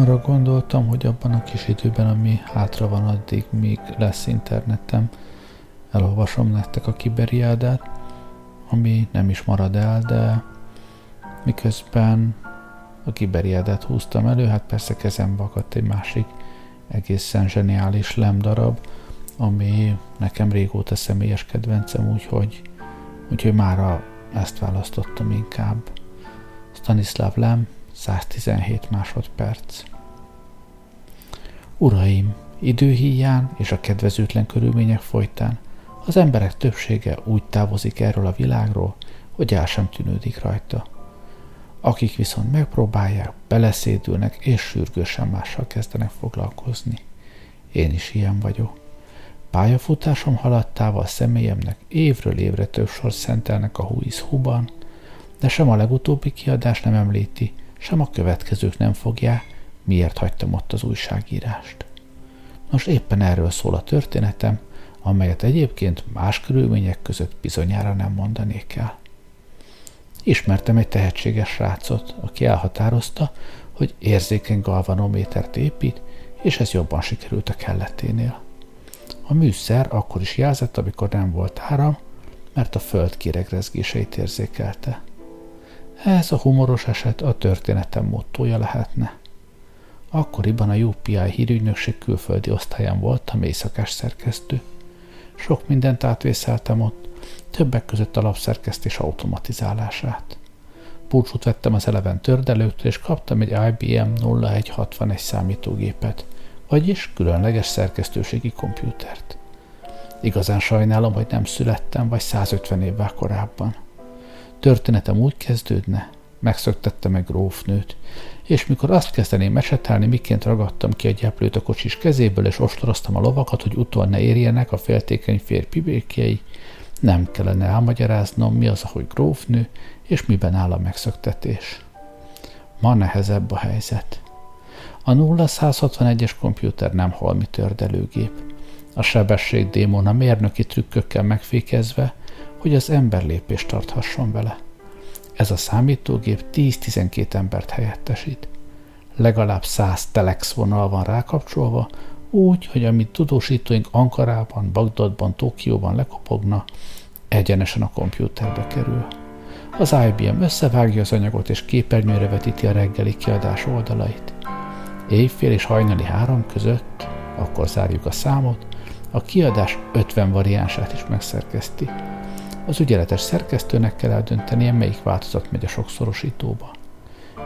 Arra gondoltam, hogy abban a kis időben, ami hátra van addig, míg lesz internetem, elolvasom nektek a kiberiádát, ami nem is marad el, de miközben a kiberiádát húztam elő, hát persze kezembe akadt egy másik egészen zseniális lemdarab, ami nekem régóta személyes kedvencem, úgyhogy, úgyhogy mára ezt választottam inkább. Stanislav Lem, 117 másodperc. Uraim, időhíján és a kedvezőtlen körülmények folytán az emberek többsége úgy távozik erről a világról, hogy el sem tűnődik rajta. Akik viszont megpróbálják, beleszédülnek és sürgősen mással kezdenek foglalkozni. Én is ilyen vagyok. Pályafutásom haladtával személyemnek évről évre több sor szentelnek a Huiz Huban, de sem a legutóbbi kiadás nem említi, sem a következők nem fogják, miért hagytam ott az újságírást. Nos, éppen erről szól a történetem, amelyet egyébként más körülmények között bizonyára nem mondanék el. Ismertem egy tehetséges srácot, aki elhatározta, hogy érzékeny galvanométert épít, és ez jobban sikerült a kelleténél. A műszer akkor is jelzett, amikor nem volt áram, mert a föld kiregrezgéseit érzékelte. Ez a humoros eset a történetem mottója lehetne. Akkoriban a UPI hírügynökség külföldi osztályán voltam éjszakás szerkesztő. Sok mindent átvészeltem ott, többek között a lapszerkesztés automatizálását. Búcsút vettem az eleven tördelőktől, és kaptam egy IBM 0161 számítógépet, vagyis különleges szerkesztőségi kompjútert. Igazán sajnálom, hogy nem születtem, vagy 150 évvel korábban. Történetem úgy kezdődne, megszöktette meg grófnőt, és mikor azt kezdeném mesetelni, miként ragadtam ki a gyeplőt a kocsis kezéből, és ostoroztam a lovakat, hogy utol ne érjenek a féltékeny férfi békjei, nem kellene elmagyaráznom, mi az, ahogy grófnő, és miben áll a megszöktetés. Ma nehezebb a helyzet. A 0161-es kompjúter nem holmi tördelőgép. A sebesség démon a mérnöki trükkökkel megfékezve, hogy az ember lépést tarthasson vele. Ez a számítógép 10-12 embert helyettesít. Legalább 100 telex vonal van rákapcsolva, úgy, hogy amit tudósítóink Ankarában, Bagdadban, Tokióban lekopogna, egyenesen a kompjúterbe kerül. Az IBM összevágja az anyagot és képernyőre vetíti a reggeli kiadás oldalait. Éjfél és hajnali három között, akkor zárjuk a számot, a kiadás 50 variánsát is megszerkeszti. Az ügyeletes szerkesztőnek kell eldöntenie, melyik változat megy a sokszorosítóba.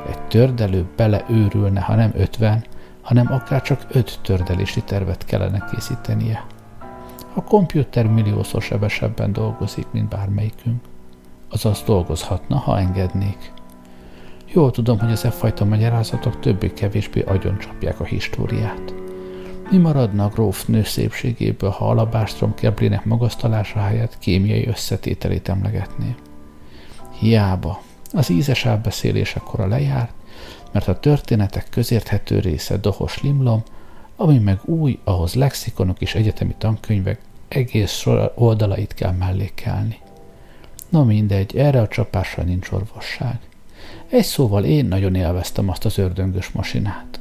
Egy tördelő beleőrülne, ha nem 50, hanem akár csak 5 tördelési tervet kellene készítenie. A kompjúter milliószor sebesebben dolgozik, mint bármelyikünk. Azaz dolgozhatna, ha engednék. Jól tudom, hogy az e fajta magyarázatok többé-kevésbé agyoncsapják a históriát. Mi maradna a gróf nő szépségéből, ha alabástrom keblinek magasztalása helyett kémiai összetételét emlegetné? Hiába. Az ízes elbeszélésekor a lejárt, mert a történetek közérthető része dohos limlom, ami meg új, ahhoz lexikonok és egyetemi tankönyvek egész oldalait kell mellékelni. Na mindegy, erre a csapásra nincs orvosság. Egy szóval én nagyon élveztem azt az ördöngös masinát.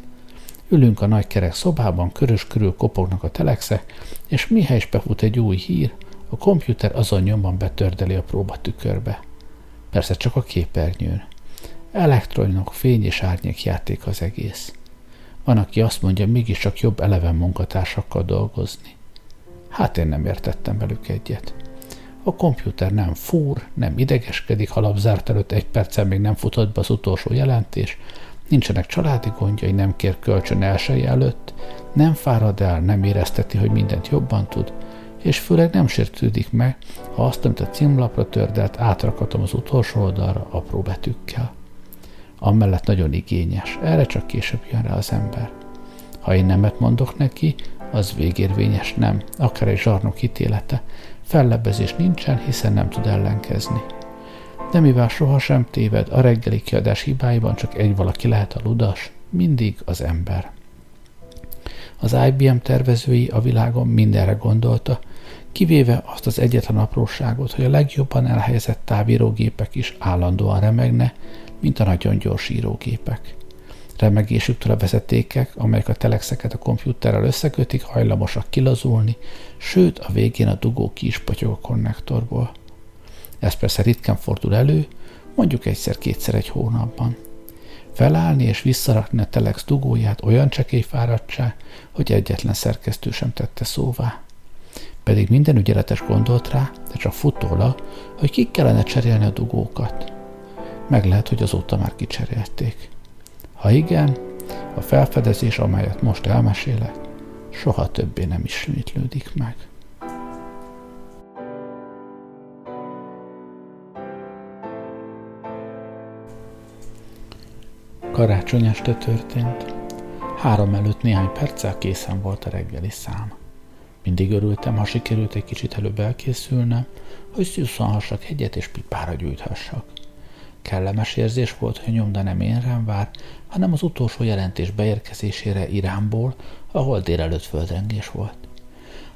Ülünk a nagy kerek szobában, körös körül kopognak a telexek, és mihez is befut egy új hír, a komputer azon nyomban betördeli a próbatükörbe. Persze csak a képernyőn. Elektronok, fény és árnyék játék az egész. Van, aki azt mondja, mégiscsak jobb eleven munkatársakkal dolgozni. Hát én nem értettem velük egyet. A komputer nem fúr, nem idegeskedik, ha lapzárt előtt egy perccel még nem futott be az utolsó jelentés, nincsenek családi gondjai, nem kér kölcsön elsője előtt, nem fárad el, nem érezteti, hogy mindent jobban tud, és főleg nem sértődik meg, ha azt, amit a címlapra tördelt, átrakatom az utolsó oldalra apró betűkkel. Amellett nagyon igényes, erre csak később jön rá az ember. Ha én nemet mondok neki, az végérvényes nem, akár egy zsarnok ítélete. Fellebbezés nincsen, hiszen nem tud ellenkezni. De mivel sohasem téved, a reggeli kiadás hibáiban csak egy valaki lehet a ludas, mindig az ember. Az IBM tervezői a világon mindenre gondolta, kivéve azt az egyetlen apróságot, hogy a legjobban elhelyezett távírógépek is állandóan remegne, mint a nagyon gyors írógépek. Remegésüktől a vezetékek, amelyek a telexeket a kompjúterrel összekötik, hajlamosak kilazulni, sőt a végén a dugó ki is a konnektorból. Ez persze ritkán fordul elő, mondjuk egyszer-kétszer egy hónapban. Felállni és visszarakni a telex dugóját olyan csekély fáradtság, hogy egyetlen szerkesztő sem tette szóvá. Pedig minden ügyeletes gondolt rá, de csak futóla, hogy ki kellene cserélni a dugókat. Meg lehet, hogy azóta már kicserélték. Ha igen, a felfedezés, amelyet most elmesélek, soha többé nem ismétlődik meg. Karácsony este történt. Három előtt néhány perccel készen volt a reggeli szám. Mindig örültem, ha sikerült egy kicsit előbb elkészülnem, hogy szusszanhassak hegyet és pipára gyújthassak. Kellemes érzés volt, hogy nyomda nem én rám vár, hanem az utolsó jelentés beérkezésére Iránból, ahol délelőtt földrengés volt.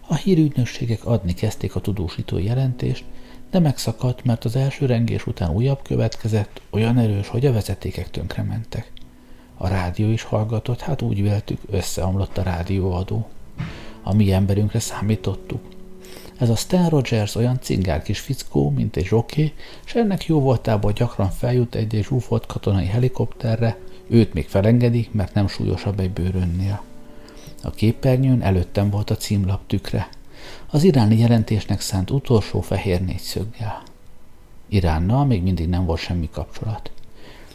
A hírügynökségek adni kezdték a tudósító jelentést, de megszakadt, mert az első rengés után újabb következett, olyan erős, hogy a vezetékek tönkrementek. A rádió is hallgatott, hát úgy véltük, összeomlott a rádióadó. A mi emberünkre számítottuk. Ez a Stan Rogers olyan cingár kis fickó, mint egy zsoké, és ennek jó voltából gyakran feljut egy-egy zsúfolt katonai helikopterre, őt még felengedik, mert nem súlyosabb egy bőrönnél. A képernyőn előttem volt a címlap tükre. Az iráni jelentésnek szánt utolsó fehér négyszöggel. Iránnal még mindig nem volt semmi kapcsolat.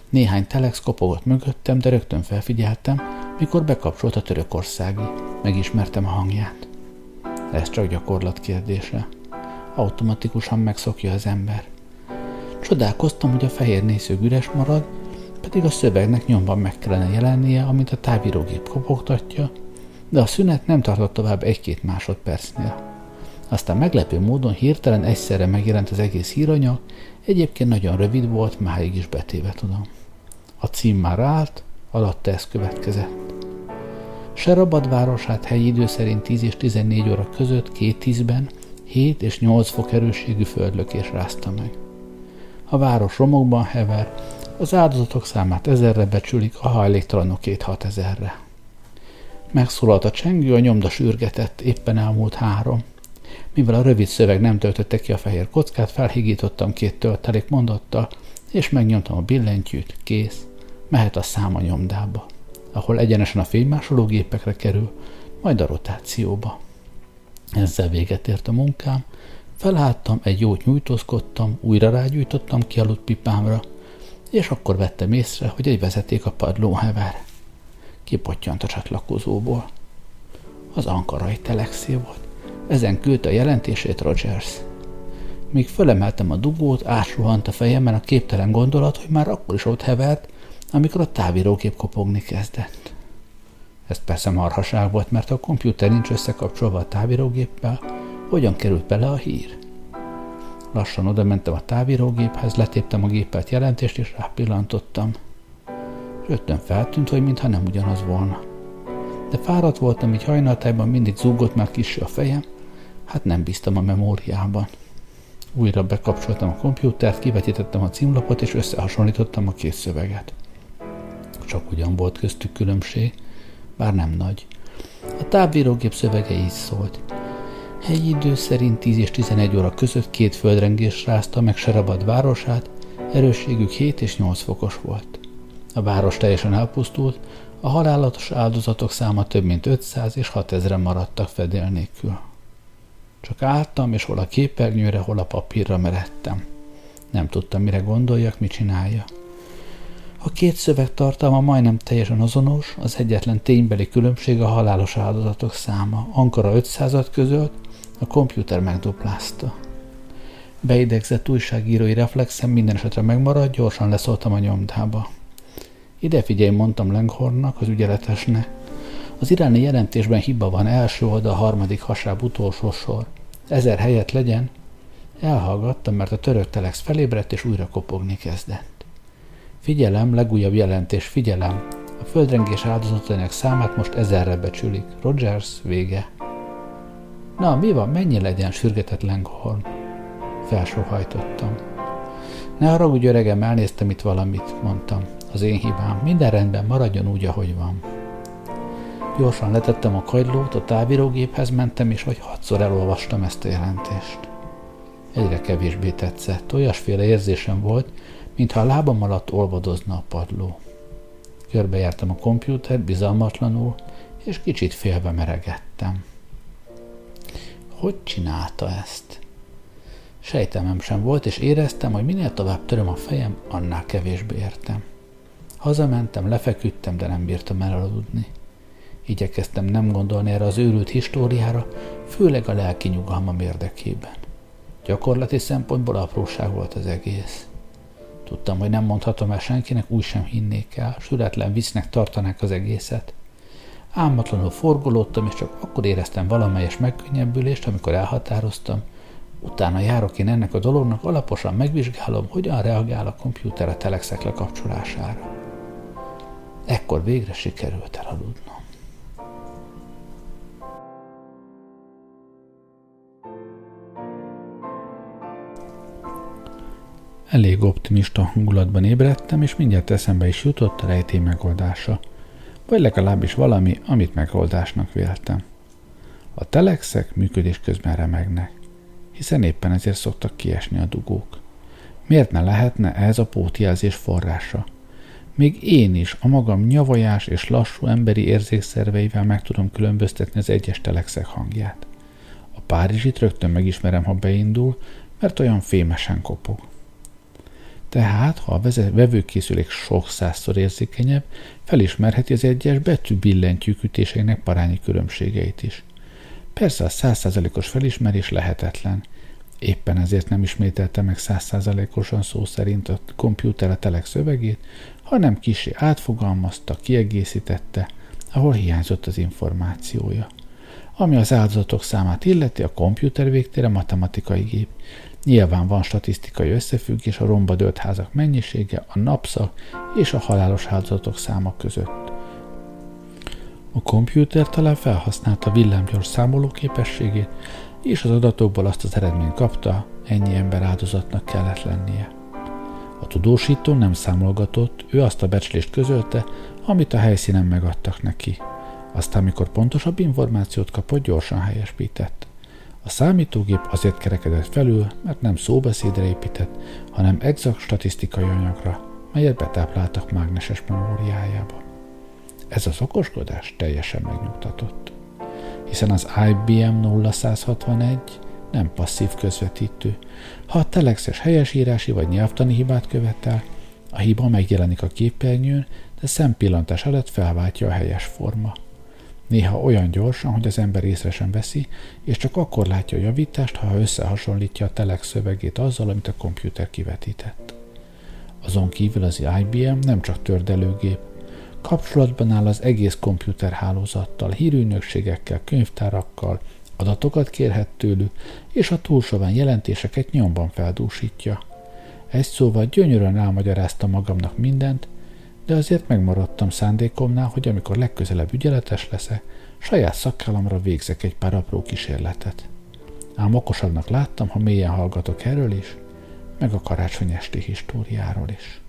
Néhány telex kopogott mögöttem, de rögtön felfigyeltem, mikor bekapcsolt a törökországi. Megismertem a hangját. Ez csak gyakorlat kérdése. Automatikusan megszokja az ember. Csodálkoztam, hogy a fehér nézőg üres marad, pedig a szövegnek nyomban meg kellene jelennie, amit a távírógép kopogtatja, de a szünet nem tartott tovább egy-két másodpercnél. Aztán meglepő módon hirtelen egyszerre megjelent az egész híranyag, egyébként nagyon rövid volt, máig is betéve tudom. A cím már állt, alatta ez következett. Serabad városát helyi idő szerint 10 és 14 óra között két tízben 7 és 8 fok erősségű földlökés rázta meg. A város romokban hever, az áldozatok számát ezerre becsülik, a hajléktalanokét hat ezerre. Megszólalt a csengő, a nyomda sürgetett, éppen elmúlt három. Mivel a rövid szöveg nem töltötte ki a fehér kockát, felhigítottam két töltelék mondattal, és megnyomtam a billentyűt, kész, mehet a szám a nyomdába, ahol egyenesen a fénymásológépekre kerül, majd a rotációba. Ezzel véget ért a munkám, felálltam, egy jót nyújtózkodtam, újra rágyújtottam ki aludt pipámra, és akkor vettem észre, hogy egy vezeték a padlón hever. Kipottyant a csatlakozóból. Az ankarai telexé volt. Ezen küldte a jelentését Rogers. Míg fölemeltem a dugót, átsuhant a fejemben a képtelen gondolat, hogy már akkor is ott hevert, amikor a távírógép kopogni kezdett. Ez persze marhaság volt, mert a kompjúter nincs összekapcsolva a távírógéppel, hogyan került bele a hír? Lassan oda mentem a távírógéphez, letéptem a gépelt jelentést, és rápillantottam. Rögtön feltűnt, hogy mintha nem ugyanaz volna. De fáradt voltam, így hajnaltájban mindig zúgott már kis a fejem, hát nem bíztam a memóriában. Újra bekapcsoltam a kompjútert, kivetítettem a címlapot, és összehasonlítottam a két szöveget. Csak ugyan volt köztük különbség, bár nem nagy. A távvírógép szövege így szólt. Helyi idő szerint 10 és 11 óra között két földrengés rázta meg Serabad városát, erősségük 7 és 8 fokos volt. A város teljesen elpusztult, a halálatos áldozatok száma több mint 500 és 6000 maradtak fedél nélkül. Csak álltam, és hol a képernyőre, hol a papírra meredtem. Nem tudtam, mire gondoljak, mit csinálja. A két szöveg tartalma majdnem teljesen azonos, az egyetlen ténybeli különbség a halálos áldozatok száma. Ankara 500 közölt, a kompjúter megduplázta. Beidegzett újságírói reflexem minden esetre megmaradt, gyorsan leszóltam a nyomdába. Ide figyelj, mondtam Lenghornnak, az ügyeletesnek. Az iráni jelentésben hiba van, első oldal, harmadik hasáb, utolsó sor. Ezer helyet legyen. Elhallgattam, mert a török telex felébredt, és újra kopogni kezdett. Figyelem, legújabb jelentés, figyelem. A földrengés áldozatának számát most ezerre becsülik. Rogers, vége. Na, mi van, mennyi legyen, sürgetett Lenghorn? Felsóhajtottam. Ne haragudj, öregem, elnéztem itt valamit, mondtam. Az én hibám. Minden rendben, maradjon úgy, ahogy van. Gyorsan letettem a kagylót, a távírógéphez mentem, és vagy hatszor elolvastam ezt a jelentést. Egyre kevésbé tetszett. Olyasféle érzésem volt, mintha a lábam alatt olvadozna a padló. Körbejártam a kompjútert bizalmatlanul, és kicsit félve meregettem. Hogy csinálta ezt? Sejtemem sem volt, és éreztem, hogy minél tovább töröm a fejem, annál kevésbé értem. Hazamentem, lefeküdtem, de nem bírtam elaludni. Igyekeztem nem gondolni erre az őrült históriára, főleg a lelki nyugalmam érdekében. Gyakorlati szempontból apróság volt az egész. Tudtam, hogy nem mondhatom el senkinek, úgy sem hinnék el, sületlen visznek tartanák az egészet. Álmatlanul forgolódtam, és csak akkor éreztem valamelyes megkönnyebbülést, amikor elhatároztam, utána járok én ennek a dolognak, alaposan megvizsgálom, hogyan reagál a kompjúter a telexek lekapcsolására. Ekkor végre sikerült elaludnom. Elég optimista hangulatban ébredtem, és mindjárt eszembe is jutott a rejtély megoldása. Vagy legalábbis valami, amit megoldásnak véltem. A telexek működés közben remegnek, hiszen éppen ezért szoktak kiesni a dugók. Miért ne lehetne ez a pótjelzés forrása? Még én is a magam nyavajás és lassú emberi érzékszerveivel meg tudom különböztetni az egyes telexek hangját. A Párizsit rögtön megismerem, ha beindul, mert olyan fémesen kopog. Tehát, ha a vevőkészülék sok százszor érzékenyebb, felismerheti az egyes betű billentyűk ütéseinek parányi különbségeit is. Persze a százszázalékos felismerés lehetetlen. Éppen ezért nem ismételte meg százszázalékosan szó szerint a kompjúter a telek szövegét, hanem kisé átfogalmazta, kiegészítette, ahol hiányzott az információja. Ami az áldozatok számát illeti, a kompjúter végtére matematikai gép, Nyilván van statisztikai összefüggés a romba dölt házak mennyisége, a napszak és a halálos áldozatok száma között. A kompjúter talán felhasználta villámgyors számoló képességét, és az adatokból azt az eredményt kapta, ennyi ember áldozatnak kellett lennie. A tudósító nem számolgatott, ő azt a becslést közölte, amit a helyszínen megadtak neki. Aztán, mikor pontosabb információt kapott, gyorsan helyesbített. A számítógép azért kerekedett felül, mert nem szóbeszédre épített, hanem exakt statisztikai anyagra, melyet betápláltak mágneses memóriájába. Ez az okoskodás teljesen megnyugtatott, hiszen az IBM 0161 nem passzív közvetítő. Ha a telexes helyesírási vagy nyelvtani hibát követel, a hiba megjelenik a képernyőn, de szempillantás alatt felváltja a helyes forma néha olyan gyorsan, hogy az ember észre sem veszi, és csak akkor látja a javítást, ha összehasonlítja a telex szövegét azzal, amit a komputer kivetített. Azon kívül az IBM nem csak tördelőgép, kapcsolatban áll az egész hálózattal, hírűnökségekkel, könyvtárakkal, adatokat kérhet tőlük, és a túlsóván jelentéseket nyomban feldúsítja. Egy szóval gyönyörűen elmagyarázta magamnak mindent, de azért megmaradtam szándékomnál, hogy amikor legközelebb ügyeletes leszek, saját szakállamra végzek egy pár apró kísérletet. Ám okosabbnak láttam, ha mélyen hallgatok erről is, meg a karácsony esti históriáról is.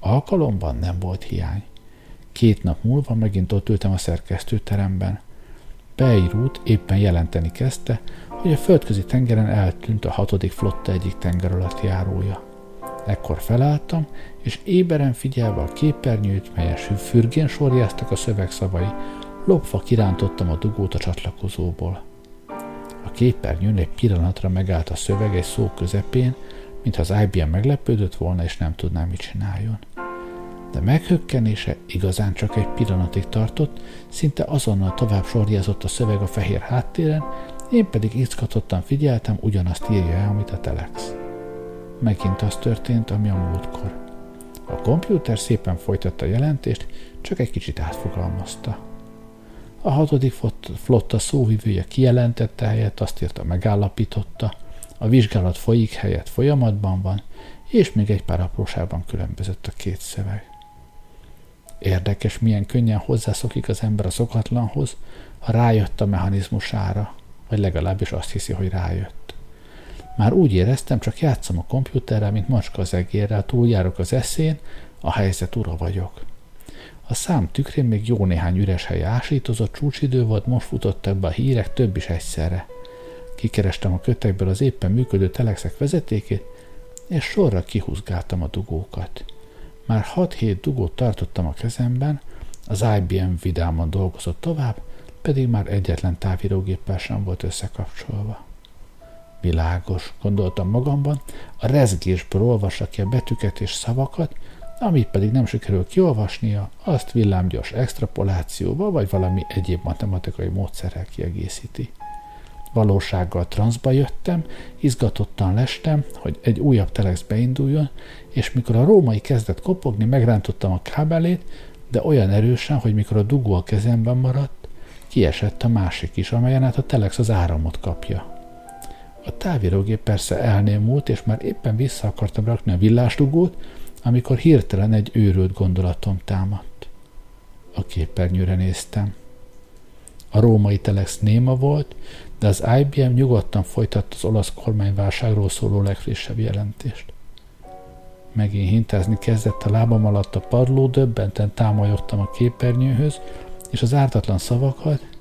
Alkalomban nem volt hiány. Két nap múlva megint ott ültem a szerkesztőteremben. Beirut éppen jelenteni kezdte, hogy a földközi tengeren eltűnt a hatodik flotta egyik tenger alatt járója. Ekkor felálltam, és éberen figyelve a képernyőt, melyes fürgén sorjáztak a szövegszavai, lopva kirántottam a dugót a csatlakozóból. A képernyőn egy pillanatra megállt a szöveg egy szó közepén, mintha az IBM meglepődött volna, és nem tudná, mit csináljon. De meghökkenése igazán csak egy pillanatig tartott, szinte azonnal tovább sorjázott a szöveg a fehér háttéren, én pedig izgatottan figyeltem, ugyanazt írja el, amit a telex. Megint az történt, ami a múltkor. A kompjúter szépen folytatta a jelentést, csak egy kicsit átfogalmazta. A hatodik flotta szóvivője kijelentette helyett, azt írta megállapította, a vizsgálat folyik helyett folyamatban van, és még egy pár apróságban különbözött a két szöveg. Érdekes, milyen könnyen hozzászokik az ember a szokatlanhoz, ha rájött a mechanizmusára, vagy legalábbis azt hiszi, hogy rájött. Már úgy éreztem, csak játszom a kompjúterrel, mint macska az egérrel, túljárok az eszén, A helyzet ura vagyok. A szám tükrén még jó néhány üres hely ásítozott, csúcsidő volt, most futottak be a hírek, több is egyszerre. Kikerestem a kötekből az éppen működő telexek vezetékét, és sorra kihúzgáltam a dugókat. Már 6-7 dugót tartottam a kezemben, az IBM vidáman dolgozott tovább, pedig már egyetlen távírógéppel sem volt összekapcsolva. Világos, gondoltam magamban, a rezgésből olvassa ki a betűket és szavakat, amit pedig nem sikerül kiolvasnia, azt villámgyors extrapolációba vagy valami egyéb matematikai módszerrel kiegészíti. Valósággal transzba jöttem, izgatottan lestem, hogy egy újabb telex beinduljon, és mikor a római kezdett kopogni, megrántottam a kábelét, de olyan erősen, hogy mikor a dugó a kezemben maradt, kiesett a másik is, amelyen át a telex az áramot kapja. A távírógép persze elnémult, és már éppen vissza akartam rakni a villásdugót, amikor hirtelen egy őrült gondolatom támadt. A képernyőre néztem. A római telex néma volt, de az IBM nyugodtan folytatta az olasz kormányválságról szóló legfrissebb jelentést. Megint hintázni kezdett a lábam alatt a padló, döbbenten támolyogtam a képernyőhöz, és az ártatlan szavakat,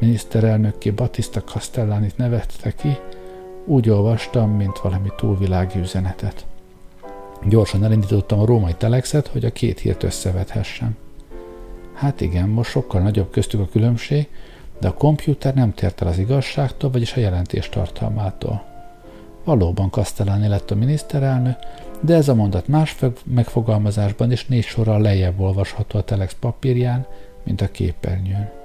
miniszterelnökké Batista Castellánit nevette ki, úgy olvastam, mint valami túlvilági üzenetet. Gyorsan elindítottam a római telexet, hogy a két hírt összevethessem. Hát igen, most sokkal nagyobb köztük a különbség, de a kompjúter nem tért el az igazságtól, vagyis a jelentés tartalmától. Valóban Castellani lett a miniszterelnök, de ez a mondat más megfogalmazásban és négy sorral lejjebb olvasható a telex papírján, mint a képernyőn.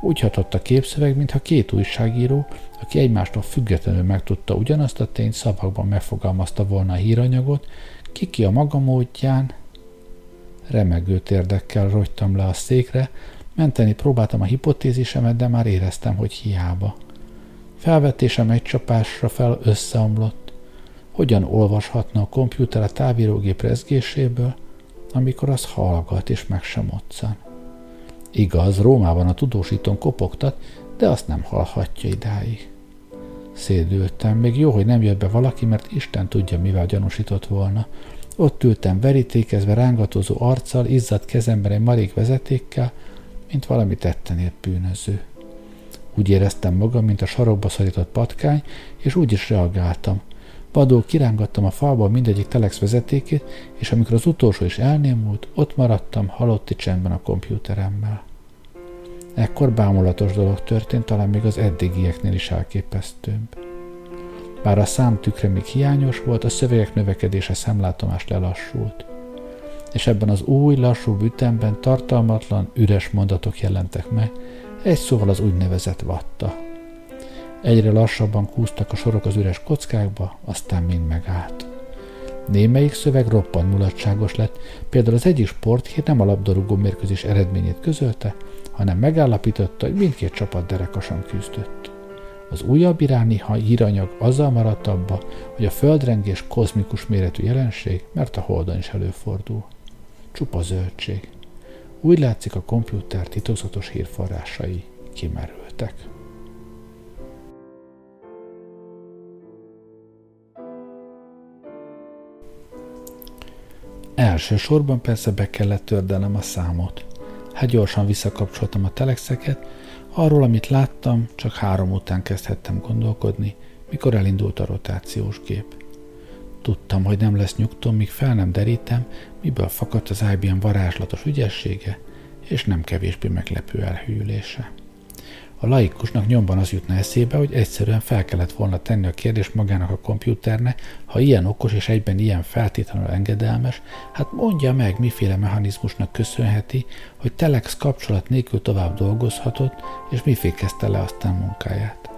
Úgy hatott a képszöveg, mintha két újságíró, aki egymástól függetlenül megtudta ugyanazt a tényt, szavakban megfogalmazta volna a híranyagot, kiki a maga módján, remegő térdekkel rogytam le a székre, menteni próbáltam a hipotézisemet, de már éreztem, hogy hiába. Felvetésem egy csapásra fel összeomlott. Hogyan olvashatna a kompjúter a távírógép rezgéséből, amikor az hallgat és meg sem otszan? Igaz, Rómában a tudósítón kopogtat, de azt nem hallhatja idáig. Szédültem, még jó, hogy nem jött be valaki, mert Isten tudja, mivel gyanúsított volna. Ott ültem verítékezve rángatozó arccal, izzadt kezemben egy marék vezetékkel, mint valami tetten ért bűnöző. Úgy éreztem magam, mint a sarokba szorított patkány, és úgy is reagáltam. Vadul kirángattam a falból mindegyik telex vezetékét, és amikor az utolsó is elnémult, ott maradtam halotti csendben a kompjúteremmel. Ekkor bámulatos dolog történt, talán még az eddigieknél is elképesztőbb. Bár a szám tükre még hiányos volt, a szövegek növekedése szemlátomás lelassult. És ebben az új, lassú ütemben tartalmatlan, üres mondatok jelentek meg, egy szóval az úgynevezett vatta. Egyre lassabban kúztak a sorok az üres kockákba, aztán mind megállt. Némelyik szöveg roppant mulatságos lett, például az egyik sporthír nem a labdarúgó mérkőzés eredményét közölte, hanem megállapította, hogy mindkét csapat derekasan küzdött. Az újabb iráni híranyag azzal maradt abba, hogy a földrengés kozmikus méretű jelenség, mert a Holdon is előfordul. Csupa zöldség. Úgy látszik a kompjúter titokzatos hírforrásai kimerültek. Elsősorban persze be kellett tördenem a számot. Hát gyorsan visszakapcsoltam a telexeket, arról, amit láttam, csak három után kezdhettem gondolkodni, mikor elindult a rotációs gép. Tudtam, hogy nem lesz nyugtom, míg fel nem derítem, miből fakadt az IBM varázslatos ügyessége, és nem kevésbé meglepő elhűlése. A laikusnak nyomban az jutna eszébe, hogy egyszerűen fel kellett volna tenni a kérdést magának a kompjúterne, ha ilyen okos és egyben ilyen feltétlenül engedelmes, hát mondja meg, miféle mechanizmusnak köszönheti, hogy Telex kapcsolat nélkül tovább dolgozhatott, és mi fékezte le aztán munkáját.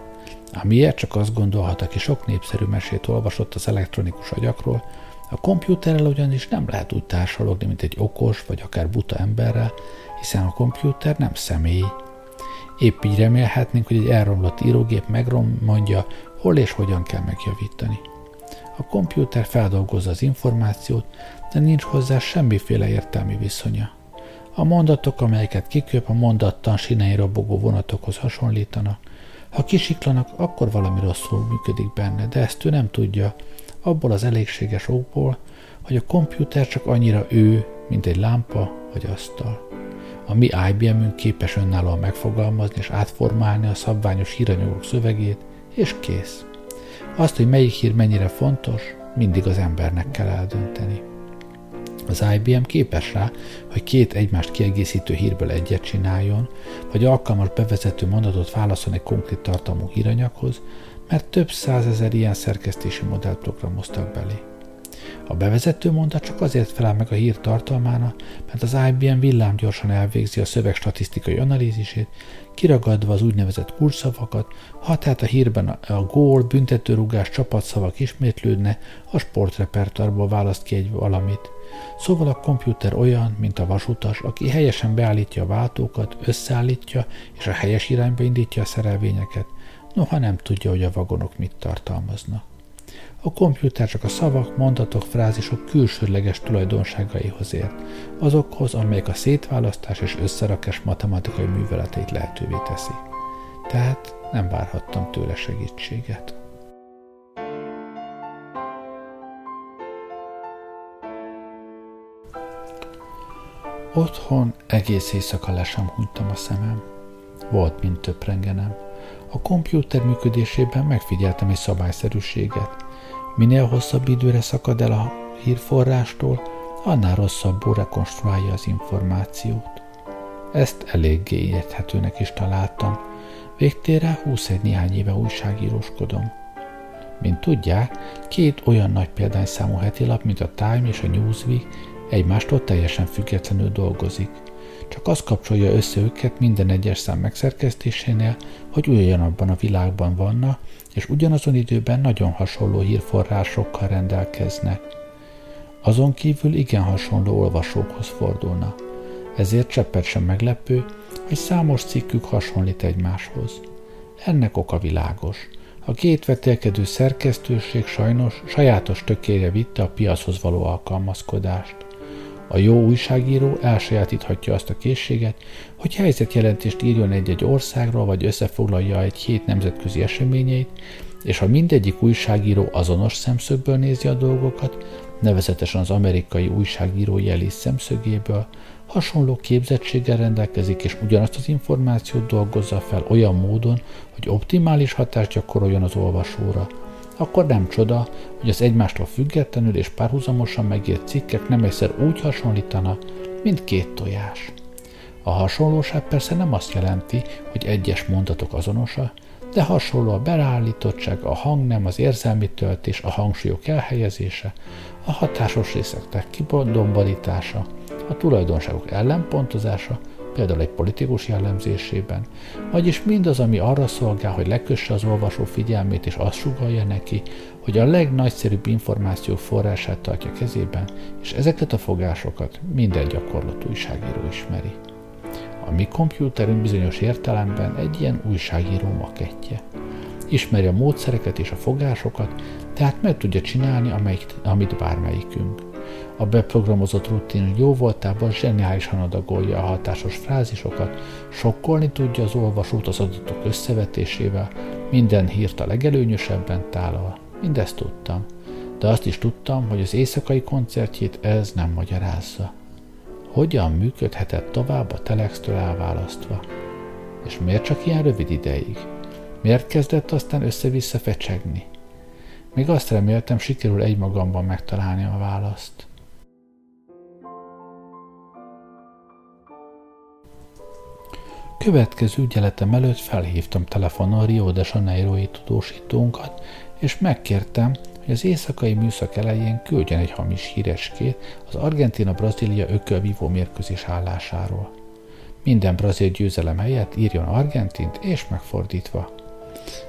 Amiért csak azt gondolhat, aki sok népszerű mesét olvasott az elektronikus agyakról, a kompjúterrel ugyanis nem lehet úgy társalogni, mint egy okos vagy akár buta emberrel, hiszen a kompjúter nem személy, Épp így remélhetnénk, hogy egy elromlott írógép megromondja, hol és hogyan kell megjavítani. A kompjúter feldolgozza az információt, de nincs hozzá semmiféle értelmi viszonya. A mondatok, amelyeket kiköp, a mondattan sinei robogó vonatokhoz hasonlítanak. Ha kisiklanak, akkor valami rosszul működik benne, de ezt ő nem tudja, abból az elégséges okból, hogy a kompjúter csak annyira ő, mint egy lámpa vagy asztal. A mi IBM-ünk képes önállóan megfogalmazni és átformálni a szabványos híranyagok szövegét, és kész. Azt, hogy melyik hír mennyire fontos, mindig az embernek kell eldönteni. Az IBM képes rá, hogy két egymást kiegészítő hírből egyet csináljon, vagy alkalmas bevezető mondatot válaszol egy konkrét tartalmú híranyaghoz, mert több százezer ilyen szerkesztési modellt programoztak belé. A bevezető mondat csak azért felel meg a hír tartalmána, mert az IBM villámgyorsan elvégzi a szöveg statisztikai analízisét, kiragadva az úgynevezett kurszavakat, ha tehát a hírben a gól, büntetőrugás, csapatszavak ismétlődne, a sportrepertoárból választ ki egy valamit. Szóval a komputer olyan, mint a vasutas, aki helyesen beállítja a váltókat, összeállítja és a helyes irányba indítja a szerelvényeket, noha nem tudja, hogy a vagonok mit tartalmaznak. A komputer csak a szavak, mondatok, frázisok külsőleges tulajdonságaihoz ért, azokhoz, amelyek a szétválasztás és összerakás matematikai műveleteit lehetővé teszi. Tehát nem várhattam tőle segítséget. Otthon egész éjszaka le hunytam a szemem. Volt, mint töprengenem. A kompjúter működésében megfigyeltem egy szabályszerűséget. Minél hosszabb időre szakad el a hírforrástól, annál rosszabbul rekonstruálja az információt. Ezt eléggé érthetőnek is találtam. Végtére 21 néhány éve újságíróskodom. Mint tudják, két olyan nagy példányszámú hetilap, mint a Time és a Newsweek egymástól teljesen függetlenül dolgozik. Csak az kapcsolja össze őket minden egyes szám megszerkesztésénél, hogy ugyanabban a világban vannak, és ugyanazon időben nagyon hasonló hírforrásokkal rendelkeznek. Azon kívül igen hasonló olvasókhoz fordulna. Ezért cseppet sem meglepő, hogy számos cikkük hasonlít egymáshoz. Ennek oka világos. A két vetélkedő szerkesztőség sajnos sajátos tökére vitte a piachoz való alkalmazkodást. A jó újságíró elsajátíthatja azt a készséget, hogy helyzetjelentést írjon egy-egy országról, vagy összefoglalja egy hét nemzetközi eseményeit, és ha mindegyik újságíró azonos szemszögből nézi a dolgokat, nevezetesen az amerikai újságíró jelis szemszögéből, hasonló képzettséggel rendelkezik, és ugyanazt az információt dolgozza fel olyan módon, hogy optimális hatást gyakoroljon az olvasóra, akkor nem csoda, hogy az egymástól függetlenül és párhuzamosan megírt cikkek nem egyszer úgy hasonlítanak, mint két tojás. A hasonlóság persze nem azt jelenti, hogy egyes mondatok azonosak, de hasonló a beállítottság, a hangnem, az érzelmi töltés, a hangsúlyok elhelyezése, a hatásos részek kibondombolítása, a tulajdonságok ellenpontozása, például egy politikus jellemzésében, vagyis mindaz, ami arra szolgál, hogy lekösse az olvasó figyelmét és azt sugalja neki, hogy a legnagyszerűbb információk forrását tartja kezében, és ezeket a fogásokat minden gyakorlott újságíró ismeri. A mi kompjúterünk bizonyos értelemben egy ilyen újságíró makettje. Ismeri a módszereket és a fogásokat, tehát meg tudja csinálni, amelyik, amit bármelyikünk. A beprogramozott rutin jó voltában zseniálisan adagolja a hatásos frázisokat, sokkolni tudja az olvasót az adatok összevetésével, minden hírt a legelőnyösebben tálal. Mindezt tudtam. De azt is tudtam, hogy az éjszakai koncertjét ez nem magyarázza. Hogyan működhetett tovább a telextől elválasztva? És miért csak ilyen rövid ideig? Miért kezdett aztán össze-vissza fecsegni? Még azt reméltem, sikerül egymagamban megtalálni a választ. Következő ügyeletem előtt felhívtam telefonon Rio de Janeiro-i tudósítónkat, és megkértem, hogy az éjszakai műszak elején küldjen egy hamis híreskét az Argentina-Brazília ökölvívó mérkőzés állásáról. Minden brazil győzelem helyett írjon Argentint, és megfordítva.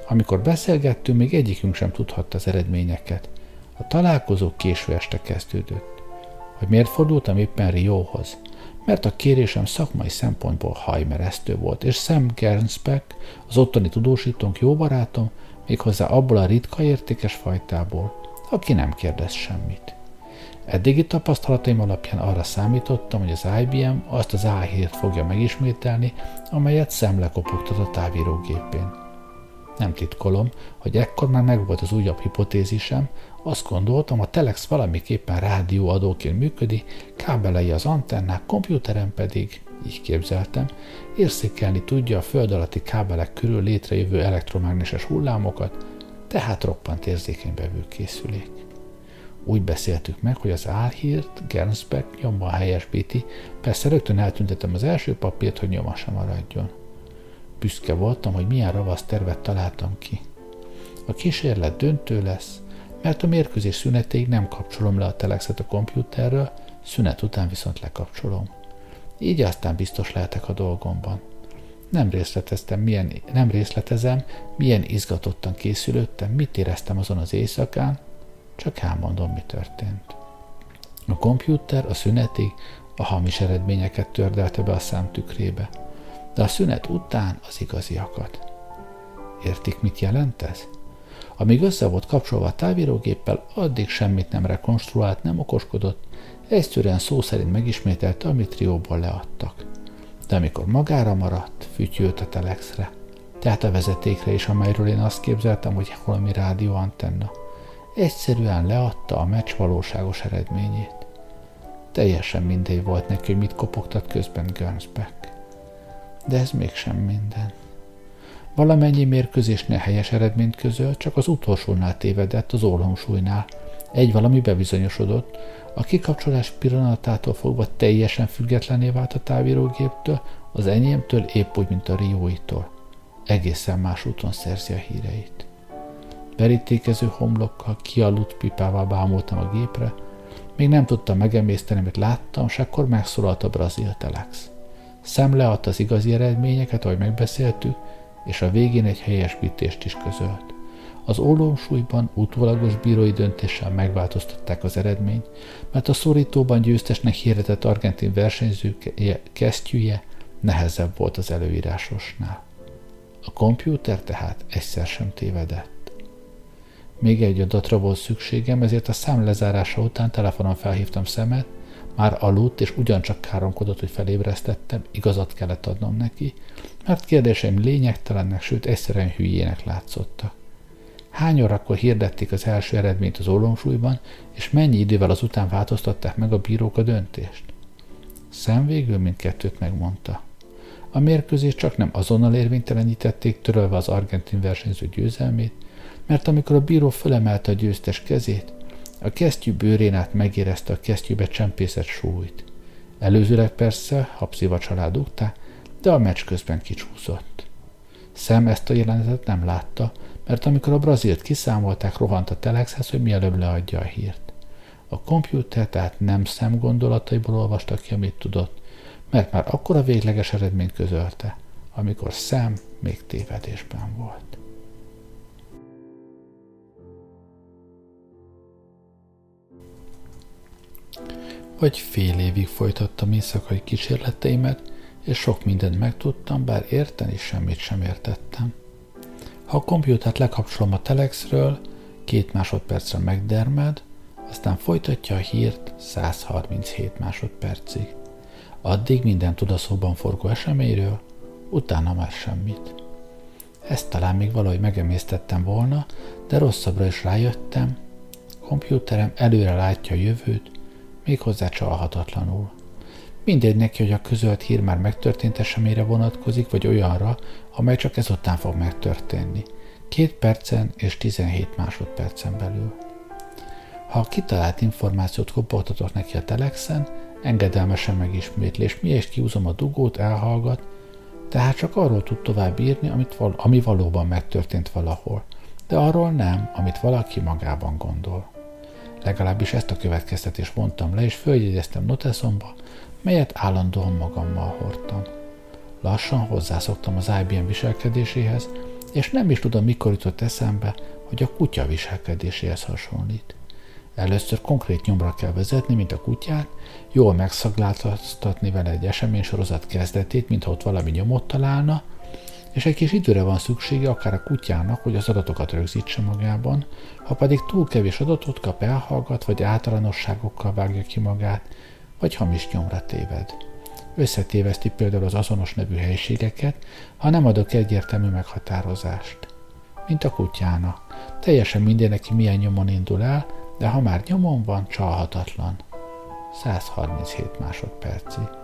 Amikor beszélgettünk, még egyikünk sem tudhatta az eredményeket. A találkozó késő este kezdődött. Hogy miért fordultam éppen Rióhoz? Mert a kérésem szakmai szempontból hajmeresztő volt, és Sam Gernspeck, az ottani tudósítónk jó barátom, méghozzá abból a ritka értékes fajtából, aki nem kérdez semmit. Eddigi tapasztalataim alapján arra számítottam, hogy az IBM azt az A7 fogja megismételni, amelyet Sam lekopogtat a távírógépén. Nem titkolom, hogy ekkor már megvolt az újabb hipotézisem, azt gondoltam, a Telex valamiképpen rádióadóként működik, kábelei az antennák, kompjúterem pedig, így képzeltem, érzékelni tudja a föld alatti kábelek körül létrejövő elektromágneses hullámokat, tehát roppant érzékeny bevőkészülék. Úgy beszéltük meg, hogy az álhírt Gernsbeck nyomban helyesbíti, persze rögtön eltüntetem az első papírt, hogy nyoma sem maradjon. Büszke voltam, hogy milyen ravasz tervet találtam ki. A kísérlet döntő lesz, mert a mérkőzés szünetéig nem kapcsolom le a telexet a kompjúterről, szünet után viszont lekapcsolom. Így aztán biztos lehetek a dolgomban. Nem részleteztem, milyen, nem részletezem, milyen izgatottan készülöttem, mit éreztem azon az éjszakán, csak elmondom, mi történt. A kompjúter a szünetig a hamis eredményeket tördelte be a számtükrébe, de a szünet után az igaziakat. Értik, mit jelent ez? Amíg össze volt kapcsolva a távírógéppel, addig semmit nem rekonstruált, nem okoskodott, egyszerűen szó szerint megismételte, amit trióból leadtak. De amikor magára maradt, fütyült a telexre. Tehát a vezetékre is, amelyről én azt képzeltem, hogy valami rádióantenna. Egyszerűen leadta a meccs valóságos eredményét. Teljesen mindegy volt neki, hogy mit kopogtat közben Gernsback. De ez mégsem minden. Valamennyi mérkőzésnél helyes eredményt közöl, csak az utolsónál tévedett, az ólomsúlynál. Egy valami bebizonyosodott, a kikapcsolás pillanatától fogva teljesen függetlené vált a távírógéptől, az enyémtől épp úgy, mint a rióitól. Egészen más úton szerzi a híreit. Verítékező homlokkal, kialudt pipával bámultam a gépre, még nem tudtam megemészteni, amit láttam, és akkor megszólalt a brazil telex. Szem leadta az igazi eredményeket, ahogy megbeszéltük, és a végén egy helyesbítést is közölt. Az ólomsúlyban utólagos bírói döntéssel megváltoztatták az eredményt, mert a szorítóban győztesnek hirdetett argentin versenyző kesztyűje nehezebb volt az előírásosnál. A kompjúter tehát egyszer sem tévedett. Még egy adatra volt szükségem, ezért a szám lezárása után telefonon felhívtam szemet, már aludt, és ugyancsak káromkodott, hogy felébresztettem, igazat kellett adnom neki, mert kérdéseim lényegtelennek, sőt egyszerűen hülyének látszottak. Hány órakor hirdették az első eredményt az ólomsúlyban, és mennyi idővel azután változtatták meg a bírók a döntést? Szem végül mindkettőt megmondta. A mérkőzést csak nem azonnal érvénytelenítették, törölve az argentin versenyző győzelmét, mert amikor a bíró fölemelte a győztes kezét, a kesztyű bőrén át megérezte a kesztyűbe csempészett súlyt. Előzőleg persze habsziva család dugták, de a meccs közben kicsúszott. Szem ezt a jelenetet nem látta, mert amikor a brazilt kiszámolták, rohant a telexhez, hogy mielőbb leadja a hírt. A kompjúter tehát nem szem gondolataiból olvasta ki, amit tudott, mert már akkor a végleges eredményt közölte, amikor szem még tévedésben volt. Vagy fél évig folytattam éjszakai kísérleteimet, és sok mindent megtudtam, bár érteni semmit sem értettem. Ha a kompjútert lekapcsolom a telexről, két másodpercre megdermed, aztán folytatja a hírt 137 másodpercig. Addig minden tud a szóban forgó eseményről, utána már semmit. Ezt talán még valahogy megemésztettem volna, de rosszabbra is rájöttem. Kompjúterem előre látja a jövőt, méghozzá csalhatatlanul. Mindegy neki, hogy a közölt hír már megtörtént eseményre vonatkozik, vagy olyanra, amely csak ezután fog megtörténni. Két percen és 17 másodpercen belül. Ha a kitalált információt kopogtatok neki a telexen, engedelmesen megismétli, és miért kiúzom a dugót, elhallgat, tehát csak arról tud tovább írni, amit val- ami valóban megtörtént valahol, de arról nem, amit valaki magában gondol. Legalábbis ezt a következtetést mondtam le, és följegyeztem noteszomba, melyet állandóan magammal hordtam. Lassan hozzászoktam az IBM viselkedéséhez, és nem is tudom, mikor jutott eszembe, hogy a kutya viselkedéséhez hasonlít. Először konkrét nyomra kell vezetni, mint a kutyát, jól megszagláltatni vele egy eseménysorozat kezdetét, mintha ott valami nyomot találna, és egy kis időre van szüksége akár a kutyának, hogy az adatokat rögzítse magában, ha pedig túl kevés adatot kap, elhallgat, vagy általánosságokkal vágja ki magát, vagy hamis nyomra téved. Összetéveszti például az azonos nevű helyiségeket, ha nem adok egyértelmű meghatározást. mint a kutyának. Teljesen mindenki milyen nyomon indul el, de ha már nyomon van, csalhatatlan. 137 másodpercig.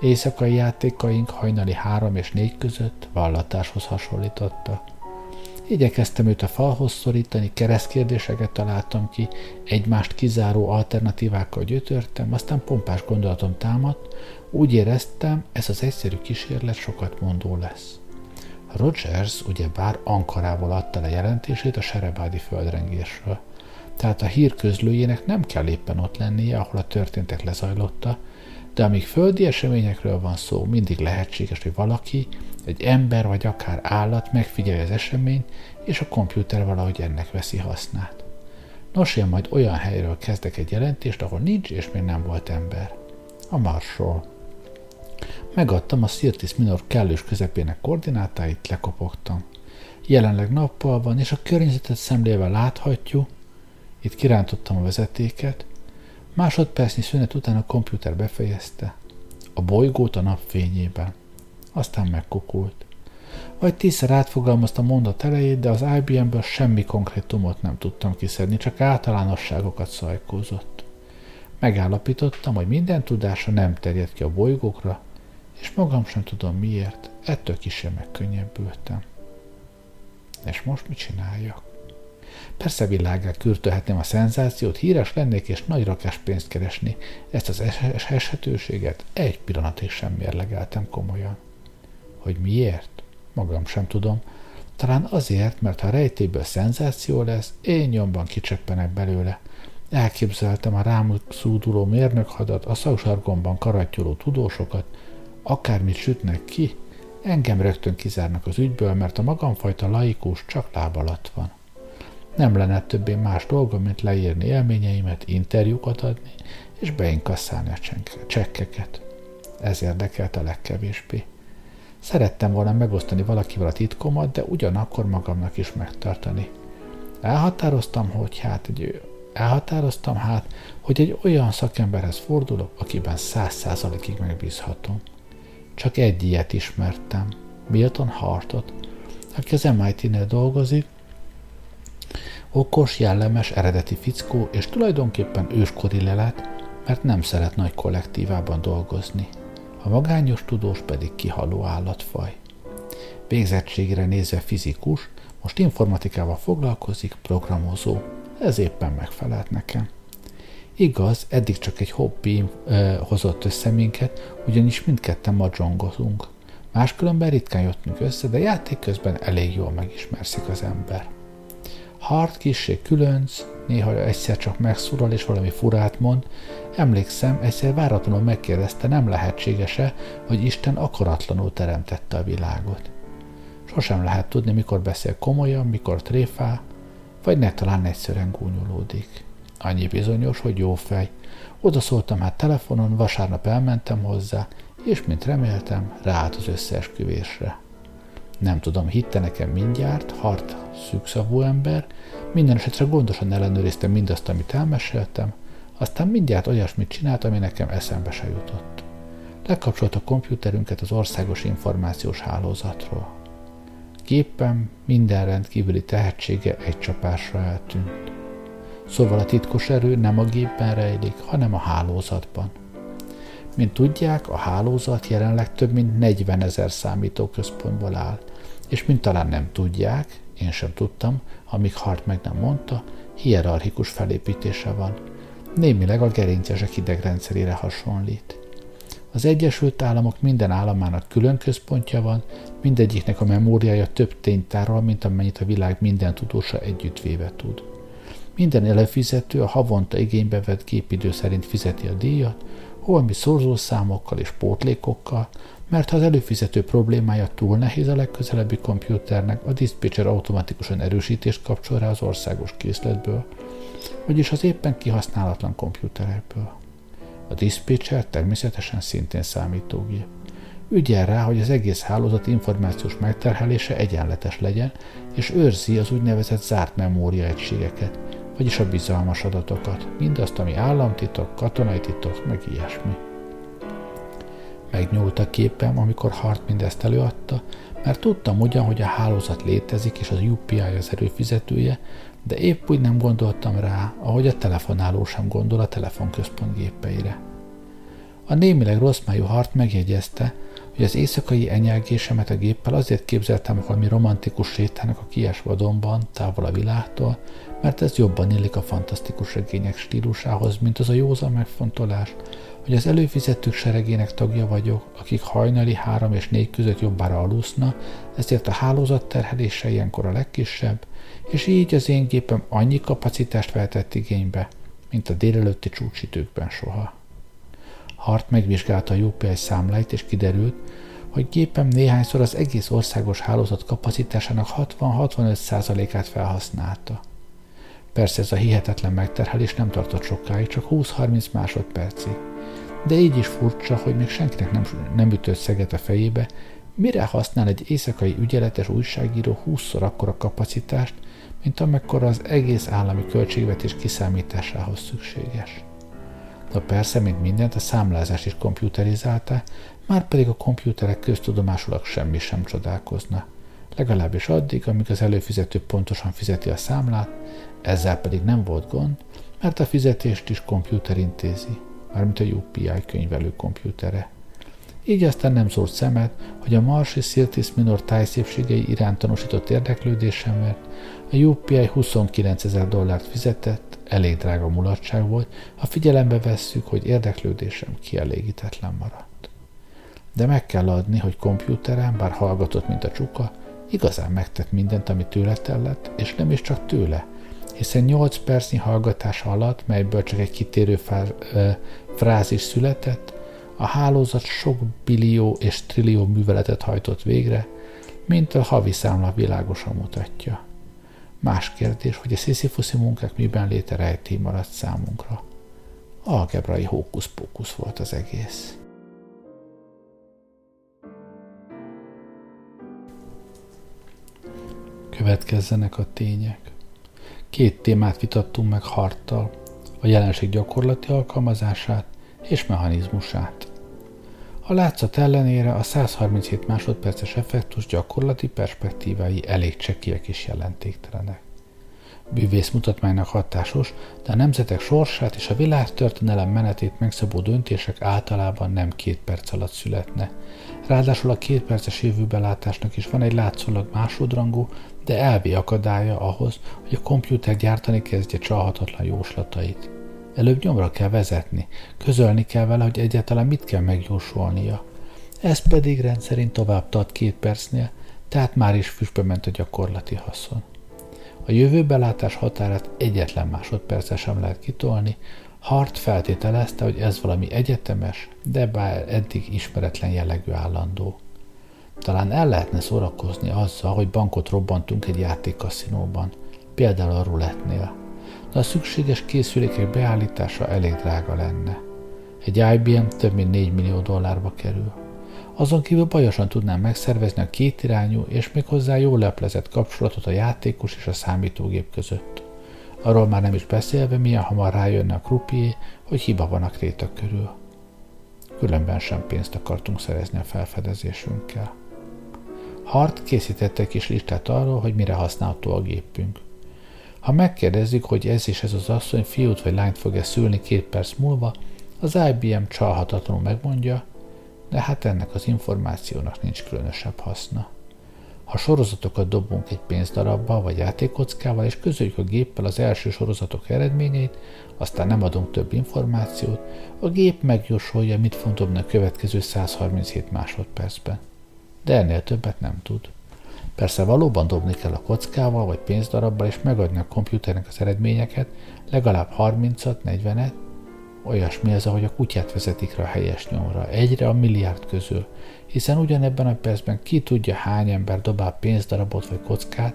Éjszakai játékaink hajnali három és négy között vallatáshoz hasonlította. Igyekeztem őt a falhoz szorítani, keresztkérdéseket találtam ki, egymást kizáró alternatívákkal gyötörtem, aztán pompás gondolatom támadt, úgy éreztem, ez az egyszerű kísérlet sokat mondó lesz. Rogers ugyebár Ankarával adta le jelentését a Serebádi földrengésről. Tehát a hír közlőjének nem kell éppen ott lennie, ahol a történtek lezajlotta, de amíg földi eseményekről van szó, mindig lehetséges, hogy valaki, egy ember vagy akár állat megfigyelje az eseményt, és a kompjúter valahogy ennek veszi hasznát. Nos, én majd olyan helyről kezdek egy jelentést, ahol nincs és még nem volt ember. A Marsról. Megadtam a Sirtis Minor kellős közepének koordinátáit, lekopogtam. Jelenleg nappal van, és a környezetet szemlével láthatjuk, itt kirántottam a vezetéket, másodpercnyi szünet után a kompjúter befejezte. A bolygót a napfényében. Aztán megkukult. Vagy tízszer átfogalmazta mondat elejét, de az IBM-ből semmi konkrétumot nem tudtam kiszedni, csak általánosságokat szajkózott. Megállapítottam, hogy minden tudása nem terjed ki a bolygókra, és magam sem tudom miért, ettől kisebb megkönnyebbültem. És most mit csináljak? Persze világát kürtölhetném a szenzációt, híres lennék és nagy rakás pénzt keresni. Ezt az eshetőséget egy pillanatig sem mérlegeltem komolyan. Hogy miért? Magam sem tudom. Talán azért, mert ha rejtéből szenzáció lesz, én nyomban kicseppenek belőle. Elképzeltem a rám szúduló mérnökhadat, a szaksargomban karattyoló tudósokat, akármit sütnek ki, engem rögtön kizárnak az ügyből, mert a magamfajta laikus csak láb alatt van. Nem lenne többé más dolgom, mint leírni élményeimet, interjúkat adni, és beinkasszálni a csekkeket. Ez érdekelt a legkevésbé. Szerettem volna megosztani valakivel a titkomat, de ugyanakkor magamnak is megtartani. Elhatároztam, hogy hát egy elhatároztam hát, hogy egy olyan szakemberhez fordulok, akiben száz százalékig megbízhatom. Csak egy ilyet ismertem, Milton Hartot, aki az MIT-nél dolgozik, okos, jellemes, eredeti fickó, és tulajdonképpen őskori lelet, mert nem szeret nagy kollektívában dolgozni. A magányos tudós pedig kihaló állatfaj. Végzettségre nézve fizikus, most informatikával foglalkozik, programozó. Ez éppen megfelelt nekem. Igaz, eddig csak egy hobbi ö, hozott össze minket, ugyanis mindketten dzsongozunk. Máskülönben ritkán jöttünk össze, de játék közben elég jól megismerszik az ember. Hart kissé különc, néha egyszer csak megszólal és valami furát mond. Emlékszem, egyszer váratlanul megkérdezte, nem lehetséges-e, hogy Isten akaratlanul teremtette a világot. Sosem lehet tudni, mikor beszél komolyan, mikor tréfál, vagy ne talán egyszerűen gúnyolódik. Annyi bizonyos, hogy jó fej. Oda szóltam hát telefonon, vasárnap elmentem hozzá, és mint reméltem, ráállt az összeesküvésre. Nem tudom, hitte nekem mindjárt, hart szűkszavú ember, minden esetre gondosan ellenőriztem mindazt, amit elmeséltem, aztán mindjárt olyasmit csinált, ami nekem eszembe se jutott. Lekapcsolt a kompjúterünket az országos információs hálózatról. Gépem minden rendkívüli tehetsége egy csapásra eltűnt. Szóval a titkos erő nem a gépben rejlik, hanem a hálózatban. Mint tudják, a hálózat jelenleg több mint 40 ezer számítóközpontból áll, és mint talán nem tudják, én sem tudtam, amíg Hart meg nem mondta, hierarchikus felépítése van. Némileg a gerincesek idegrendszerére hasonlít. Az Egyesült Államok minden államának külön központja van, mindegyiknek a memóriája több tényt tárol, mint amennyit a világ minden tudósa együttvéve tud. Minden előfizető a havonta igénybe vett gépidő szerint fizeti a díjat, holmi szorzószámokkal és pótlékokkal, mert ha az előfizető problémája túl nehéz a legközelebbi kompjúternek, a diszpécser automatikusan erősítést kapcsol rá az országos készletből, vagyis az éppen kihasználatlan kompjúterekből. A diszpécser természetesen szintén számítógép. Ügyel rá, hogy az egész hálózat információs megterhelése egyenletes legyen, és őrzi az úgynevezett zárt memória egységeket, vagyis a bizalmas adatokat, mindazt, ami államtitok, katonai titok, meg ilyesmi. Megnyúlt a képem, amikor Hart mindezt előadta, mert tudtam ugyan, hogy a hálózat létezik, és az UPI az erőfizetője, de épp úgy nem gondoltam rá, ahogy a telefonáló sem gondol a telefonközpont gépeire. A némileg rossz májú Hart megjegyezte, hogy az éjszakai enyelgésemet a géppel azért képzeltem valami romantikus sétának a kies vadonban, távol a világtól, mert ez jobban illik a fantasztikus regények stílusához, mint az a józan megfontolás, hogy az előfizetők seregének tagja vagyok, akik hajnali három és négy között jobbára aluszna, ezért a hálózat terhelése ilyenkor a legkisebb, és így az én gépem annyi kapacitást vehetett igénybe, mint a délelőtti csúcsítőkben soha. Hart megvizsgálta a UPI számláit, és kiderült, hogy gépem néhányszor az egész országos hálózat kapacitásának 60-65%-át felhasználta. Persze ez a hihetetlen megterhelés nem tartott sokáig, csak 20-30 másodpercig. De így is furcsa, hogy még senkinek nem, nem ütött szeget a fejébe, mire használ egy éjszakai ügyeletes újságíró 20-szor akkora kapacitást, mint amekkora az egész állami költségvetés kiszámításához szükséges. De persze, mint mindent, a számlázás is komputerizálta, már pedig a komputerek köztudomásulag semmi sem csodálkozna. Legalábbis addig, amíg az előfizető pontosan fizeti a számlát, ezzel pedig nem volt gond, mert a fizetést is komputer intézi, mármint a UPI könyvelő komputere. Így aztán nem szólt szemet, hogy a Marsi Siltis Minor tájszépségei iránt tanúsított érdeklődésem, a UPI 29 ezer dollárt fizetett, elég drága mulatság volt, ha figyelembe vesszük, hogy érdeklődésem kielégítetlen maradt. De meg kell adni, hogy kompjúterem, bár hallgatott, mint a csuka, igazán megtett mindent, ami tőle tellett, és nem is csak tőle, hiszen 8 percnyi hallgatása alatt, melyből csak egy kitérő frázis született, a hálózat sok billió és trillió műveletet hajtott végre, mint a havi számla világosan mutatja. Más kérdés, hogy a sziszifuszi munkák miben léte rejtély maradt számunkra. Algebrai hókusz-pókusz volt az egész. Következzenek a tények. Két témát vitattunk meg harttal, a jelenség gyakorlati alkalmazását és mechanizmusát. A látszat ellenére a 137 másodperces effektus gyakorlati perspektívái elég csekélyek és jelentéktelenek. Bűvész mutatmánynak hatásos, de a nemzetek sorsát és a világtörténelem menetét megszabó döntések általában nem két perc alatt születne. Ráadásul a két perces jövőbelátásnak is van egy látszólag másodrangú, de elvi akadálya ahhoz, hogy a kompjúter gyártani kezdje csalhatatlan jóslatait. Előbb nyomra kell vezetni, közölni kell vele, hogy egyáltalán mit kell megjósolnia. Ez pedig rendszerint tovább tart két percnél, tehát már is füstbe ment a gyakorlati haszon. A jövőbelátás határát egyetlen másodperce sem lehet kitolni, Hart feltételezte, hogy ez valami egyetemes, de bár eddig ismeretlen jellegű állandó. Talán el lehetne szórakozni azzal, hogy bankot robbantunk egy játékkaszinóban, például a rulettnél de a szükséges készülékek beállítása elég drága lenne. Egy IBM több mint 4 millió dollárba kerül. Azon kívül bajosan tudnám megszervezni a kétirányú és még hozzá jól leplezett kapcsolatot a játékos és a számítógép között. Arról már nem is beszélve, milyen hamar rájönne a krupié, hogy hiba van a kréta körül. Különben sem pénzt akartunk szerezni a felfedezésünkkel. Hart készítette kis listát arról, hogy mire használható a gépünk. Ha megkérdezzük, hogy ez és ez az asszony fiút vagy lányt fog-e szülni két perc múlva, az IBM csalhatatlanul megmondja, de hát ennek az információnak nincs különösebb haszna. Ha sorozatokat dobunk egy pénzdarabba vagy játékockával, és közöljük a géppel az első sorozatok eredményeit, aztán nem adunk több információt, a gép megjósolja, mit fog dobni a következő 137 másodpercben. De ennél többet nem tud. Persze valóban dobni kell a kockával vagy pénzdarabbal, és megadni a komputernek az eredményeket, legalább 30-at, 40-et, olyasmi ez, ahogy a kutyát vezetik rá a helyes nyomra, egyre a milliárd közül, hiszen ugyanebben a percben ki tudja hány ember dobál pénzdarabot vagy kockát,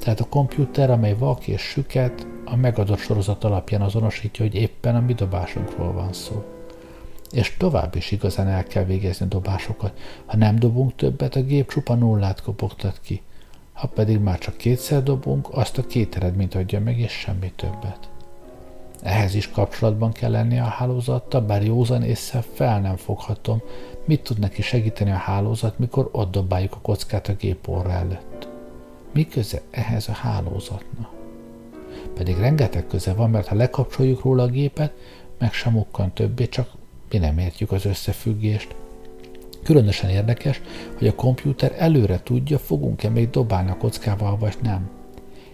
tehát a komputer, amely vak és süket, a megadott sorozat alapján azonosítja, hogy éppen a mi dobásunkról van szó és tovább is igazán el kell végezni a dobásokat. Ha nem dobunk többet, a gép csupa nullát kopogtat ki. Ha pedig már csak kétszer dobunk, azt a két eredményt adja meg, és semmi többet. Ehhez is kapcsolatban kell lennie a hálózattal, bár józan észre fel nem foghatom, mit tud neki segíteni a hálózat, mikor ott dobáljuk a kockát a gép orra előtt. Mi köze ehhez a hálózatnak? Pedig rengeteg köze van, mert ha lekapcsoljuk róla a gépet, meg sem többé, csak mi nem értjük az összefüggést. Különösen érdekes, hogy a kompjúter előre tudja, fogunk-e még dobálni a kockával, vagy nem.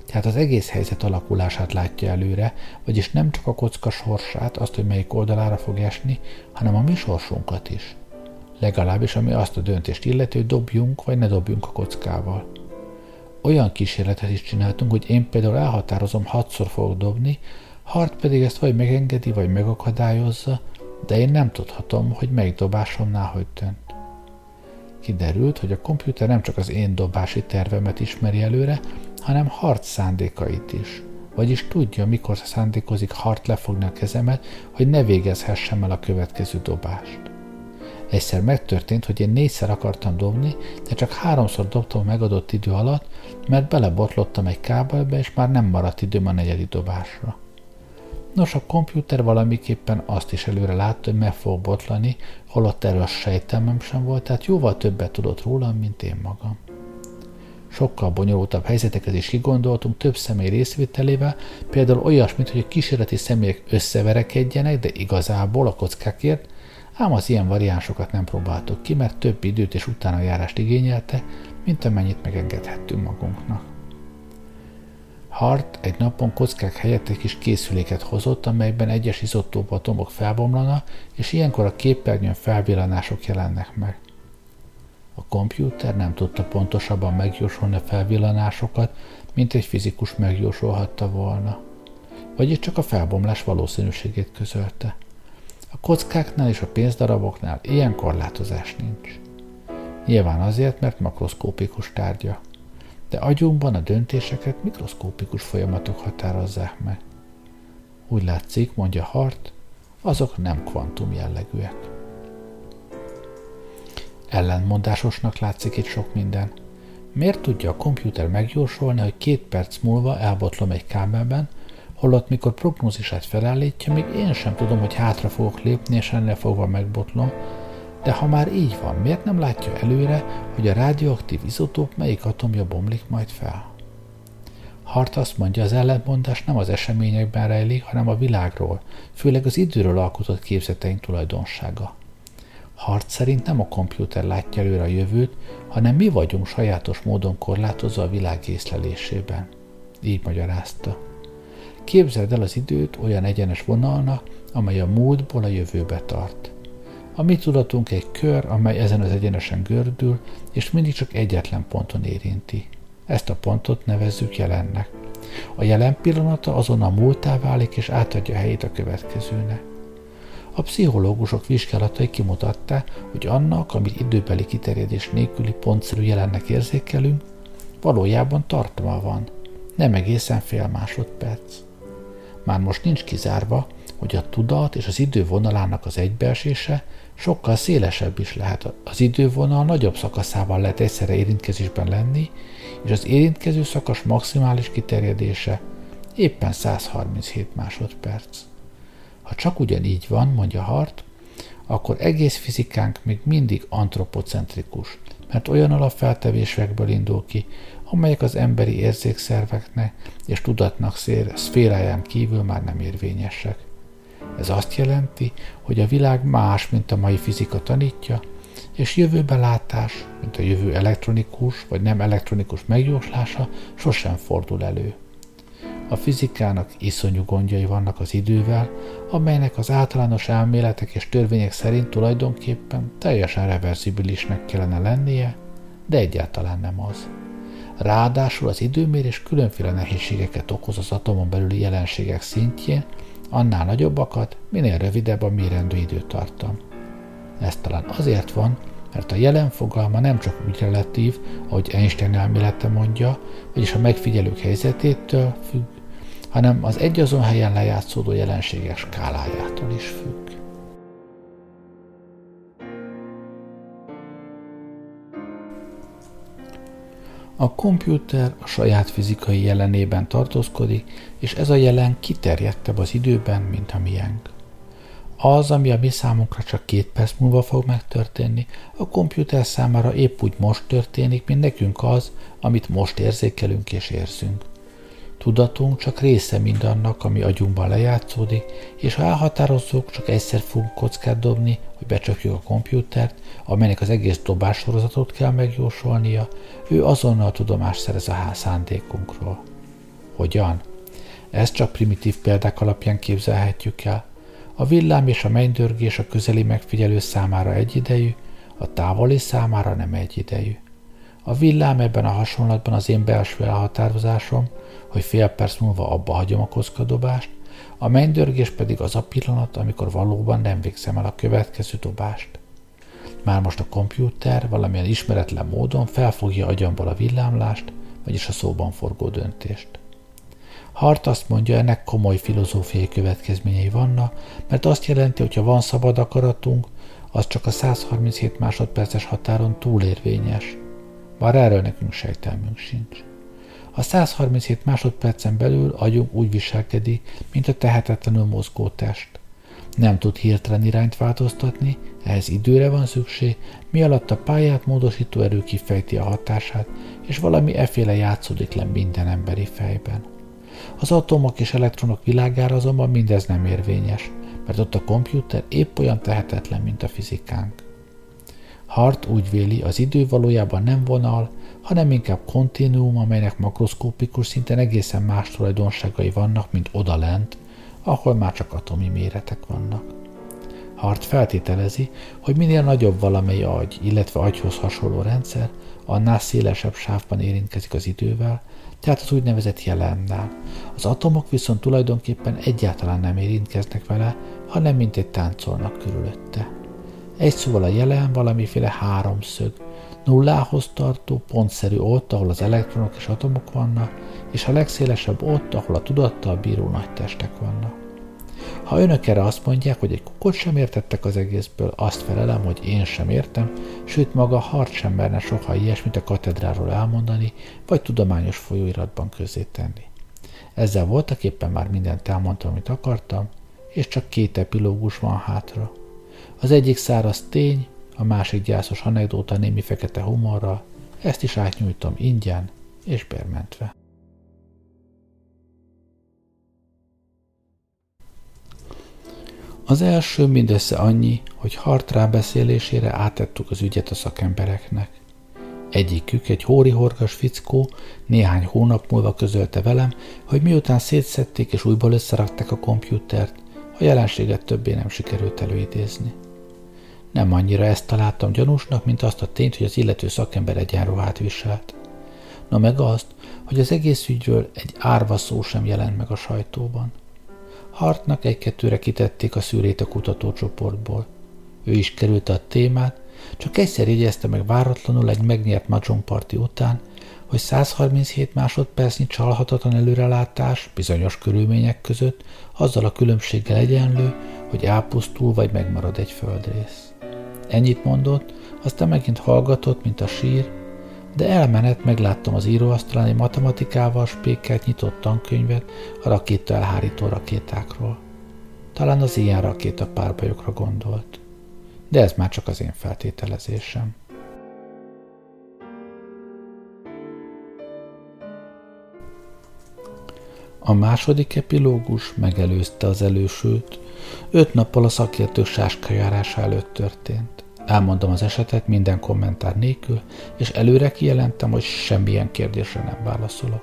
Tehát az egész helyzet alakulását látja előre, vagyis nem csak a kocka sorsát, azt, hogy melyik oldalára fog esni, hanem a mi sorsunkat is. Legalábbis ami azt a döntést illeti, hogy dobjunk vagy ne dobjunk a kockával. Olyan kísérletet is csináltunk, hogy én például elhatározom, hatszor fogok dobni, Hart pedig ezt vagy megengedi, vagy megakadályozza, de én nem tudhatom, hogy melyik dobásomnál hogy dönt. Kiderült, hogy a komputer nem csak az én dobási tervemet ismeri előre, hanem Hart szándékait is. Vagyis tudja, mikor szándékozik Hart lefogni a kezemet, hogy ne végezhessem el a következő dobást. Egyszer megtörtént, hogy én négyszer akartam dobni, de csak háromszor dobtam megadott idő alatt, mert belebotlottam egy kábelbe, és már nem maradt időm a negyedik dobásra. Nos, a komputer valamiképpen azt is előre látta, hogy meg fog botlani, holott erről sejtelmem sem volt, tehát jóval többet tudott rólam, mint én magam. Sokkal bonyolultabb helyzeteket is kigondoltunk több személy részvételével, például olyasmit, hogy a kísérleti személyek összeverekedjenek, de igazából a kockákért, ám az ilyen variánsokat nem próbáltuk ki, mert több időt és utána járást igényelte, mint amennyit megengedhettünk magunknak. Hart egy napon kockák helyett egy kis készüléket hozott, amelyben egyes izotóp atomok felbomlana, és ilyenkor a képernyőn felvillanások jelennek meg. A kompjúter nem tudta pontosabban megjósolni a felvillanásokat, mint egy fizikus megjósolhatta volna. Vagyis csak a felbomlás valószínűségét közölte. A kockáknál és a pénzdaraboknál ilyen korlátozás nincs. Nyilván azért, mert makroszkópikus tárgya. De agyunkban a döntéseket mikroszkópikus folyamatok határozzák meg. Úgy látszik, mondja Hart, azok nem kvantum jellegűek. Ellentmondásosnak látszik itt sok minden. Miért tudja a komputer megjósolni, hogy két perc múlva elbotlom egy kábelben, holott mikor prognózisát felállítja, még én sem tudom, hogy hátra fogok lépni, és ennél fogva megbotlom, de ha már így van, miért nem látja előre, hogy a radioaktív izotóp melyik atomja bomlik majd fel? Hart azt mondja, az ellentmondás nem az eseményekben rejlik, hanem a világról, főleg az időről alkotott képzeteink tulajdonsága. Hart szerint nem a kompjúter látja előre a jövőt, hanem mi vagyunk sajátos módon korlátozva a világ észlelésében. Így magyarázta. Képzeld el az időt olyan egyenes vonalnak, amely a múltból a jövőbe tart. A mi tudatunk egy kör, amely ezen az egyenesen gördül, és mindig csak egyetlen ponton érinti. Ezt a pontot nevezzük jelennek. A jelen pillanata azon a múltá válik, és átadja helyét a következőnek. A pszichológusok vizsgálatai kimutatták, hogy annak, amit időbeli kiterjedés nélküli pontszerű jelennek érzékelünk, valójában tartma van, nem egészen fél másodperc. Már most nincs kizárva, hogy a tudat és az idő vonalának az egybeesése sokkal szélesebb is lehet. Az idővonal nagyobb szakaszával lehet egyszerre érintkezésben lenni, és az érintkező szakasz maximális kiterjedése éppen 137 másodperc. Ha csak ugyanígy van, mondja Hart, akkor egész fizikánk még mindig antropocentrikus, mert olyan alapfeltevésekből indul ki, amelyek az emberi érzékszerveknek és tudatnak szféráján kívül már nem érvényesek. Ez azt jelenti, hogy a világ más, mint a mai fizika tanítja, és jövőbelátás, mint a jövő elektronikus vagy nem elektronikus megjóslása sosem fordul elő. A fizikának iszonyú gondjai vannak az idővel, amelynek az általános elméletek és törvények szerint tulajdonképpen teljesen reverzibilisnek kellene lennie, de egyáltalán nem az. Ráadásul az időmérés különféle nehézségeket okoz az atomon belüli jelenségek szintjén, annál nagyobbakat, minél rövidebb a mérendő időtartam. Ez talán azért van, mert a jelen fogalma nem csak úgy relatív, ahogy Einstein elmélete mondja, vagyis a megfigyelők helyzetétől függ, hanem az egyazon helyen lejátszódó jelenségek skálájától is függ. A kompjúter a saját fizikai jelenében tartózkodik, és ez a jelen kiterjedtebb az időben, mint a miénk. Az, ami a mi számunkra csak két perc múlva fog megtörténni, a kompjúter számára épp úgy most történik, mint nekünk az, amit most érzékelünk és érzünk. Tudatunk csak része mindannak, ami agyunkban lejátszódik, és ha elhatározzuk, csak egyszer fogunk kockát dobni, hogy becsapjuk a kompjútert, amelynek az egész dobássorozatot kell megjósolnia, ő azonnal tudomást szerez a szándékunkról. Hogyan? Ezt csak primitív példák alapján képzelhetjük el. A villám és a mennydörgés a közeli megfigyelő számára egyidejű, a távoli számára nem egyidejű. A villám ebben a hasonlatban az én belső elhatározásom, hogy fél perc múlva abba hagyom a kockadobást, a mennydörgés pedig az a pillanat, amikor valóban nem végzem el a következő dobást. Már most a kompjúter valamilyen ismeretlen módon felfogja agyamból a villámlást, vagyis a szóban forgó döntést. Hart azt mondja, ennek komoly filozófiai következményei vannak, mert azt jelenti, hogy ha van szabad akaratunk, az csak a 137 másodperces határon túlérvényes. Bár erről nekünk sejtelmünk sincs. A 137 másodpercen belül agyunk úgy viselkedik, mint a tehetetlenül mozgó test. Nem tud hirtelen irányt változtatni, ehhez időre van szükség, mi alatt a pályát módosító erő kifejti a hatását, és valami eféle játszódik le minden emberi fejben. Az atomok és elektronok világára azonban mindez nem érvényes, mert ott a kompjúter épp olyan tehetetlen, mint a fizikánk. Hart úgy véli, az idő valójában nem vonal, hanem inkább kontinuum, amelynek makroszkópikus szinten egészen más tulajdonságai vannak, mint odalent, ahol már csak atomi méretek vannak. Hart feltételezi, hogy minél nagyobb valamely agy, illetve agyhoz hasonló rendszer, annál szélesebb sávban érintkezik az idővel, tehát az úgynevezett jelennel. Az atomok viszont tulajdonképpen egyáltalán nem érintkeznek vele, hanem mint egy táncolnak körülötte. Egy szóval a jelen valamiféle háromszög, nullához tartó, pontszerű ott, ahol az elektronok és atomok vannak, és a legszélesebb ott, ahol a tudattal bíró nagy testek vannak. Ha önök erre azt mondják, hogy egy kukot sem értettek az egészből, azt felelem, hogy én sem értem, sőt maga Hart sem merne soha ilyesmit a katedráról elmondani, vagy tudományos folyóiratban közé tenni. Ezzel voltak éppen már mindent elmondtam, amit akartam, és csak két epilógus van hátra. Az egyik száraz tény, a másik gyászos anekdóta némi fekete humorral, ezt is átnyújtom ingyen és bérmentve. Az első mindössze annyi, hogy Hart rábeszélésére átettük az ügyet a szakembereknek. Egyikük, egy hóri horgas fickó, néhány hónap múlva közölte velem, hogy miután szétszedték és újból összerakták a kompjútert, a jelenséget többé nem sikerült előidézni. Nem annyira ezt találtam gyanúsnak, mint azt a tényt, hogy az illető szakember egyenruhát viselt. Na meg azt, hogy az egész ügyről egy árva szó sem jelent meg a sajtóban. Hartnak egy-kettőre kitették a szűrét a kutatócsoportból. Ő is került a témát, csak egyszer jegyezte meg váratlanul egy megnyert parti után, hogy 137 másodpercnyi csalhatatlan előrelátás bizonyos körülmények között azzal a különbséggel egyenlő, hogy elpusztul vagy megmarad egy földrész. Ennyit mondott, aztán megint hallgatott, mint a sír, de elmenet megláttam az íróasztalán egy matematikával spékelt nyitott tankönyvet a rakéta elhárító rakétákról. Talán az ilyen rakéta párbajokra gondolt. De ez már csak az én feltételezésem. A második epilógus megelőzte az elősőt, öt nappal a szakértők sáskajárása előtt történt. Elmondom az esetet minden kommentár nélkül, és előre kijelentem, hogy semmilyen kérdésre nem válaszolok.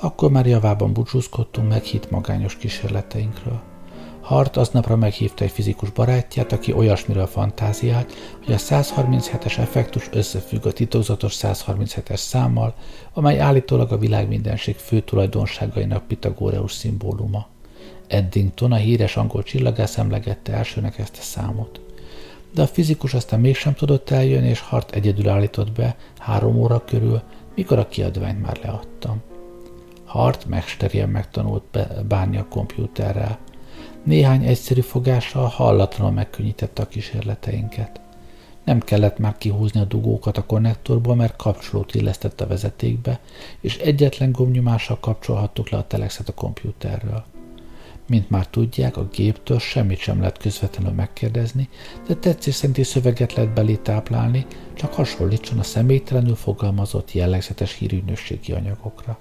Akkor már javában búcsúzkodtunk meg hit magányos kísérleteinkről. Hart aznapra meghívta egy fizikus barátját, aki olyasmiről fantáziált, hogy a 137-es effektus összefügg a titokzatos 137-es számmal, amely állítólag a világ mindenség fő tulajdonságainak Pitagóreus szimbóluma. Eddington, a híres angol csillagász emlegette elsőnek ezt a számot de a fizikus aztán mégsem tudott eljönni, és Hart egyedül állított be három óra körül, mikor a kiadványt már leadtam. Hart mesterien megtanult bánni a kompjúterrel. Néhány egyszerű fogással hallatlanul megkönnyítette a kísérleteinket. Nem kellett már kihúzni a dugókat a konnektorból, mert kapcsolót illesztett a vezetékbe, és egyetlen gombnyomással kapcsolhattuk le a telexet a kompjúterről. Mint már tudják, a géptől semmit sem lehet közvetlenül megkérdezni, de tetszés szerinti szöveget lehet belé táplálni, csak hasonlítson a személytelenül fogalmazott jellegzetes hírűnösségi anyagokra.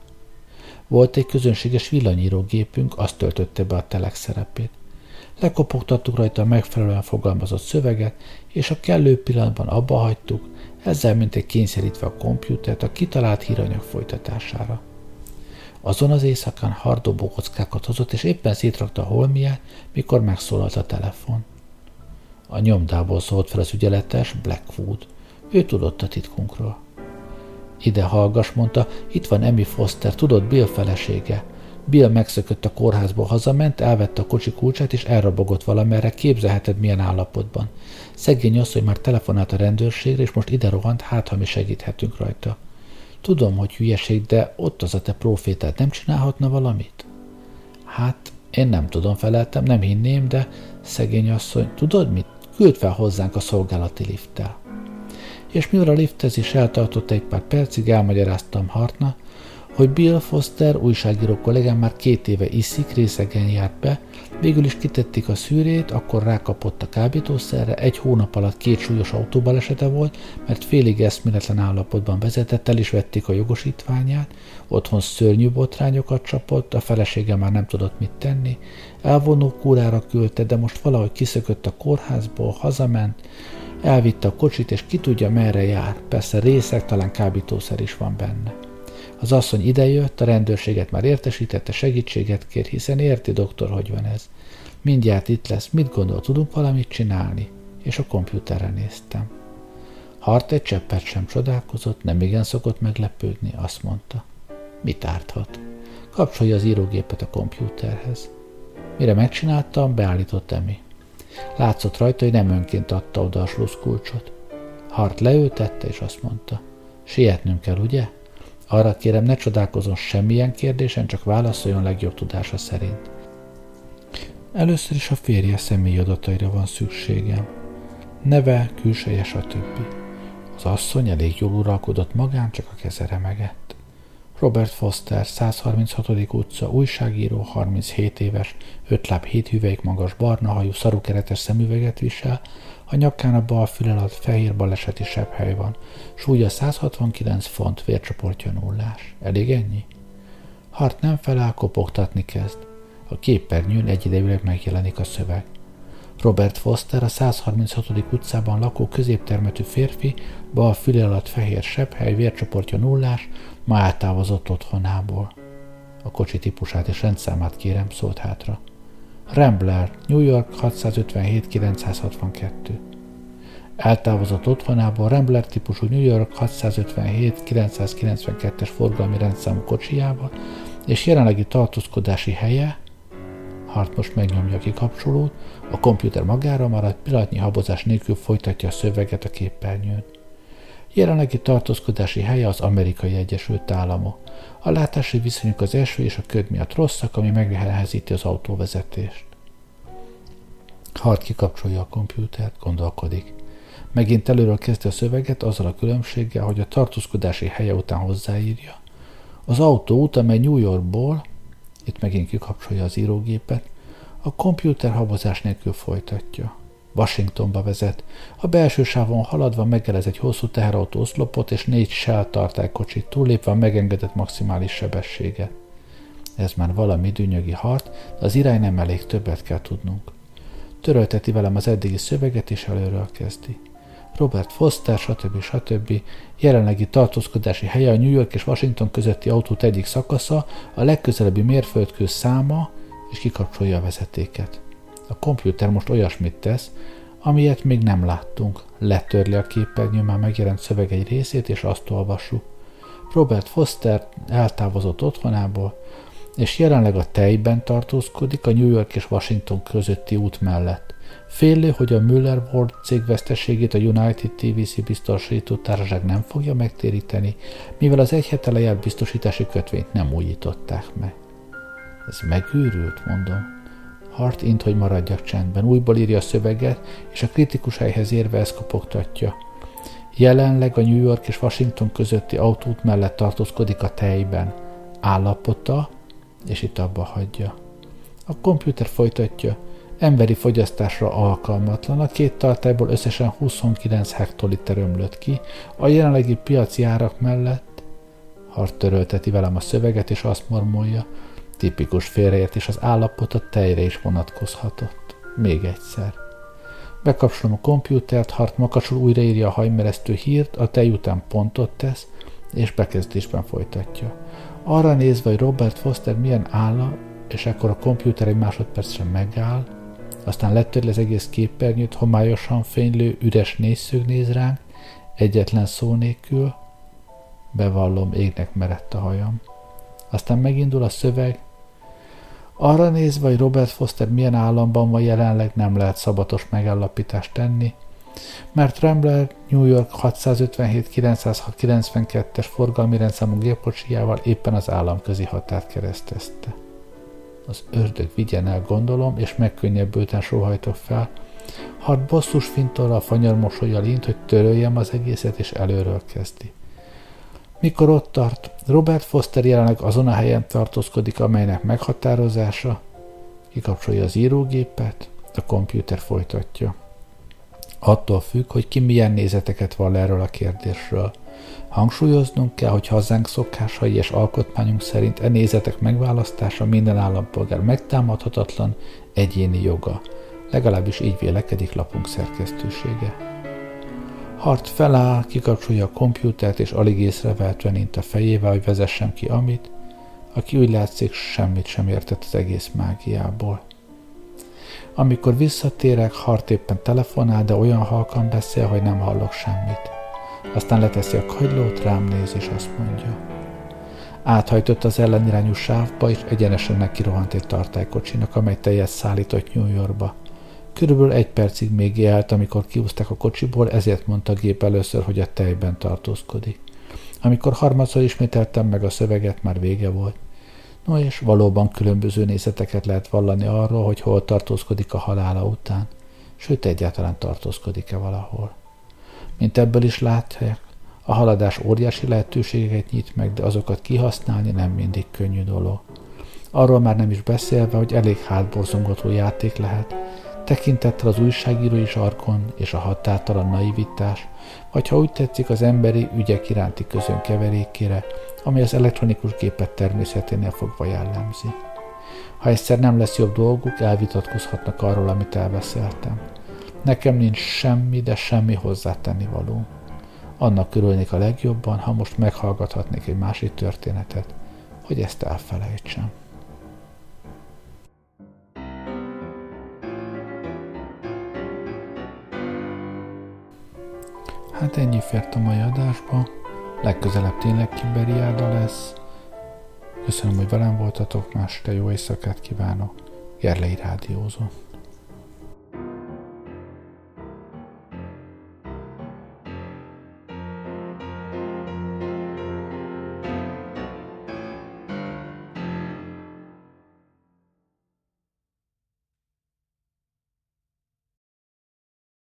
Volt egy közönséges villanyírógépünk, azt töltötte be a telex szerepét. Lekopogtattuk rajta a megfelelően fogalmazott szöveget, és a kellő pillanatban abba hagytuk, ezzel mint egy kényszerítve a kompjútert a kitalált híranyag folytatására. Azon az éjszakán hardobó kockákat hozott, és éppen szétrakta a holmiát, mikor megszólalt a telefon. A nyomdából szólt fel az ügyeletes Blackwood. Ő tudott a titkunkról. Ide hallgass, mondta, itt van Emmy Foster, tudod, Bill felesége. Bill megszökött a kórházból, hazament, elvette a kocsi kulcsát, és elrabogott valamerre, képzelheted milyen állapotban. Szegény asszony már telefonált a rendőrségre, és most ide rohant, hát ha mi segíthetünk rajta. Tudom, hogy hülyeség, de ott az a te profétát nem csinálhatna valamit? Hát, én nem tudom, feleltem, nem hinném, de szegény asszony, tudod mit? Küld fel hozzánk a szolgálati lifttel. És mivel a liftezés eltartott egy pár percig, elmagyaráztam Hartna, hogy Bill Foster újságíró kollégám már két éve iszik, részegen járt be, végül is kitették a szűrét, akkor rákapott a kábítószerre, egy hónap alatt két súlyos autóbalesete volt, mert félig eszméletlen állapotban vezetett, el is vették a jogosítványát, otthon szörnyű botrányokat csapott, a felesége már nem tudott mit tenni, elvonó kúrára küldte, de most valahogy kiszökött a kórházból, hazament, elvitte a kocsit, és ki tudja merre jár, persze részek, talán kábítószer is van benne. Az asszony idejött, a rendőrséget már értesítette, segítséget kér, hiszen érti, doktor, hogy van ez. Mindjárt itt lesz, mit gondol, tudunk valamit csinálni? És a kompjúterre néztem. Hart egy cseppet sem csodálkozott, nem igen szokott meglepődni, azt mondta. Mit árthat? Kapcsolja az írógépet a kompjúterhez. Mire megcsináltam, beállított Emi. Látszott rajta, hogy nem önként adta oda a sluszkulcsot. Hart leültette, és azt mondta. Sietnünk kell, ugye? Arra kérem, ne csodálkozon semmilyen kérdésen, csak válaszoljon legjobb tudása szerint. Először is a férje személyi adataira van szükségem. Neve, külseje, stb. Az asszony elég jól uralkodott magán, csak a keze remegett. Robert Foster, 136. utca, újságíró, 37 éves, öt láb hét hüvelyk magas, barna hajú, szarukeretes szemüveget visel, a nyakán a bal fül alatt fehér baleseti hely van. Súlya 169 font, vércsoportja nullás. Elég ennyi? Hart nem felel, kopogtatni kezd. A képernyőn egyidejűleg megjelenik a szöveg. Robert Foster, a 136. utcában lakó középtermetű férfi, bal füle alatt fehér hely, vércsoportja nullás, ma eltávozott otthonából. A kocsi típusát és rendszámát kérem, szólt hátra. Rambler, New York 657-962. Eltávozott otthonából Rambler típusú New York 657-992-es forgalmi rendszámú kocsijával, és jelenlegi tartózkodási helye, Hart most megnyomja a kikapcsolót, a komputer magára maradt, pillanatnyi habozás nélkül folytatja a szöveget a képernyőn. Jelenlegi tartózkodási helye az Amerikai Egyesült Államok. A látási viszonyok az eső és a köd miatt rosszak, ami megnehezíti az autóvezetést. Hart kikapcsolja a kompjútert, gondolkodik. Megint előről kezdte a szöveget azzal a különbséggel, hogy a tartózkodási helye után hozzáírja. Az autó út, amely New Yorkból, itt megint kikapcsolja az írógépet, a kompjúter habozás nélkül folytatja. Washingtonba vezet. A belső sávon haladva megelez egy hosszú teherautó oszlopot és négy Shell tartálykocsit, túllépve a megengedett maximális sebességet. Ez már valami dűnyögi hart, de az irány nem elég, többet kell tudnunk. Törölteti velem az eddigi szöveget, és előről kezdi. Robert Foster, stb. stb. jelenlegi tartózkodási helye a New York és Washington közötti autót egyik szakasza, a legközelebbi mérföldkő száma, és kikapcsolja a vezetéket. A kompjúter most olyasmit tesz, amilyet még nem láttunk. Letörli a képernyő már megjelent szöveg egy részét, és azt olvassuk. Robert Foster eltávozott otthonából, és jelenleg a tejben tartózkodik a New York és Washington közötti út mellett. Félő, hogy a Müller Ward cég veszteségét a United TVC biztosító társaság nem fogja megtéríteni, mivel az egy hete biztosítási kötvényt nem újították meg. Ez megőrült, mondom. Hart int, hogy maradjak csendben. Újból írja a szöveget, és a kritikus helyhez érve ezt kopogtatja. Jelenleg a New York és Washington közötti autót mellett tartózkodik a tejben. Állapota, és itt abba hagyja. A komputer folytatja, emberi fogyasztásra alkalmatlan. A két tartályból összesen 29 hektoliter ömlött ki, a jelenlegi piaci árak mellett Hart törölteti velem a szöveget, és azt mormolja, tipikus félreértés az állapot a tejre is vonatkozhatott. Még egyszer. Bekapcsolom a komputert, Hart makacsul újraírja a hajmeresztő hírt, a tej után pontot tesz, és bekezdésben folytatja. Arra nézve, hogy Robert Foster milyen álla, és ekkor a kompjúter egy másodpercre megáll, aztán letörli az egész képernyőt, homályosan fénylő, üres nézszög néz ránk, egyetlen szó nélkül, bevallom, égnek merett a hajam. Aztán megindul a szöveg, arra nézve, hogy Robert Foster milyen államban van jelenleg, nem lehet szabatos megállapítást tenni, mert Rambler New York 657-992-es forgalmi rendszámú gépkocsijával éppen az államközi határt keresztezte. Az ördög vigyen el, gondolom, és megkönnyebbülten sóhajtok fel. Hat bosszus fintorra a fanyar mosolyjal int, hogy töröljem az egészet, és előről kezdi. Mikor ott tart, Robert Foster jelenleg azon a helyen tartózkodik, amelynek meghatározása, kikapcsolja az írógépet, a kompjúter folytatja. Attól függ, hogy ki milyen nézeteket vall erről a kérdésről. Hangsúlyoznunk kell, hogy hazánk szokásai és alkotmányunk szerint e nézetek megválasztása minden állampolgár megtámadhatatlan egyéni joga. Legalábbis így vélekedik lapunk szerkesztősége. Hart feláll, kikapcsolja a kompjútert, és alig észrevehetően int a fejével, hogy vezessem ki amit, aki úgy látszik semmit sem értett az egész mágiából. Amikor visszatérek, Hart éppen telefonál, de olyan halkan beszél, hogy nem hallok semmit. Aztán leteszi a kagylót, rám néz, és azt mondja. Áthajtott az ellenirányú sávba, és egyenesen neki rohant egy tartálykocsinak, amely teljes szállított New Yorkba – Körülbelül egy percig még élt, amikor kiúzták a kocsiból, ezért mondta a gép először, hogy a tejben tartózkodik. Amikor harmadszor ismételtem meg a szöveget, már vége volt. No és valóban különböző nézeteket lehet vallani arról, hogy hol tartózkodik a halála után, sőt egyáltalán tartózkodik-e valahol. Mint ebből is látják, a haladás óriási lehetőségeket nyit meg, de azokat kihasználni nem mindig könnyű dolog. Arról már nem is beszélve, hogy elég hátborzongató játék lehet, tekintettel az újságírói sarkon és a határtalan naivitás, vagy ha úgy tetszik az emberi ügyek iránti közön keverékére, ami az elektronikus gépet természeténél fogva jellemzi. Ha egyszer nem lesz jobb dolguk, elvitatkozhatnak arról, amit elbeszéltem. Nekem nincs semmi, de semmi hozzátenni való. Annak örülnék a legjobban, ha most meghallgathatnék egy másik történetet, hogy ezt elfelejtsem. Hát ennyi fért a mai adásba. Legközelebb tényleg Kiberiáda lesz. Köszönöm, hogy velem voltatok, más te jó éjszakát kívánok. Gerlei Rádiózó.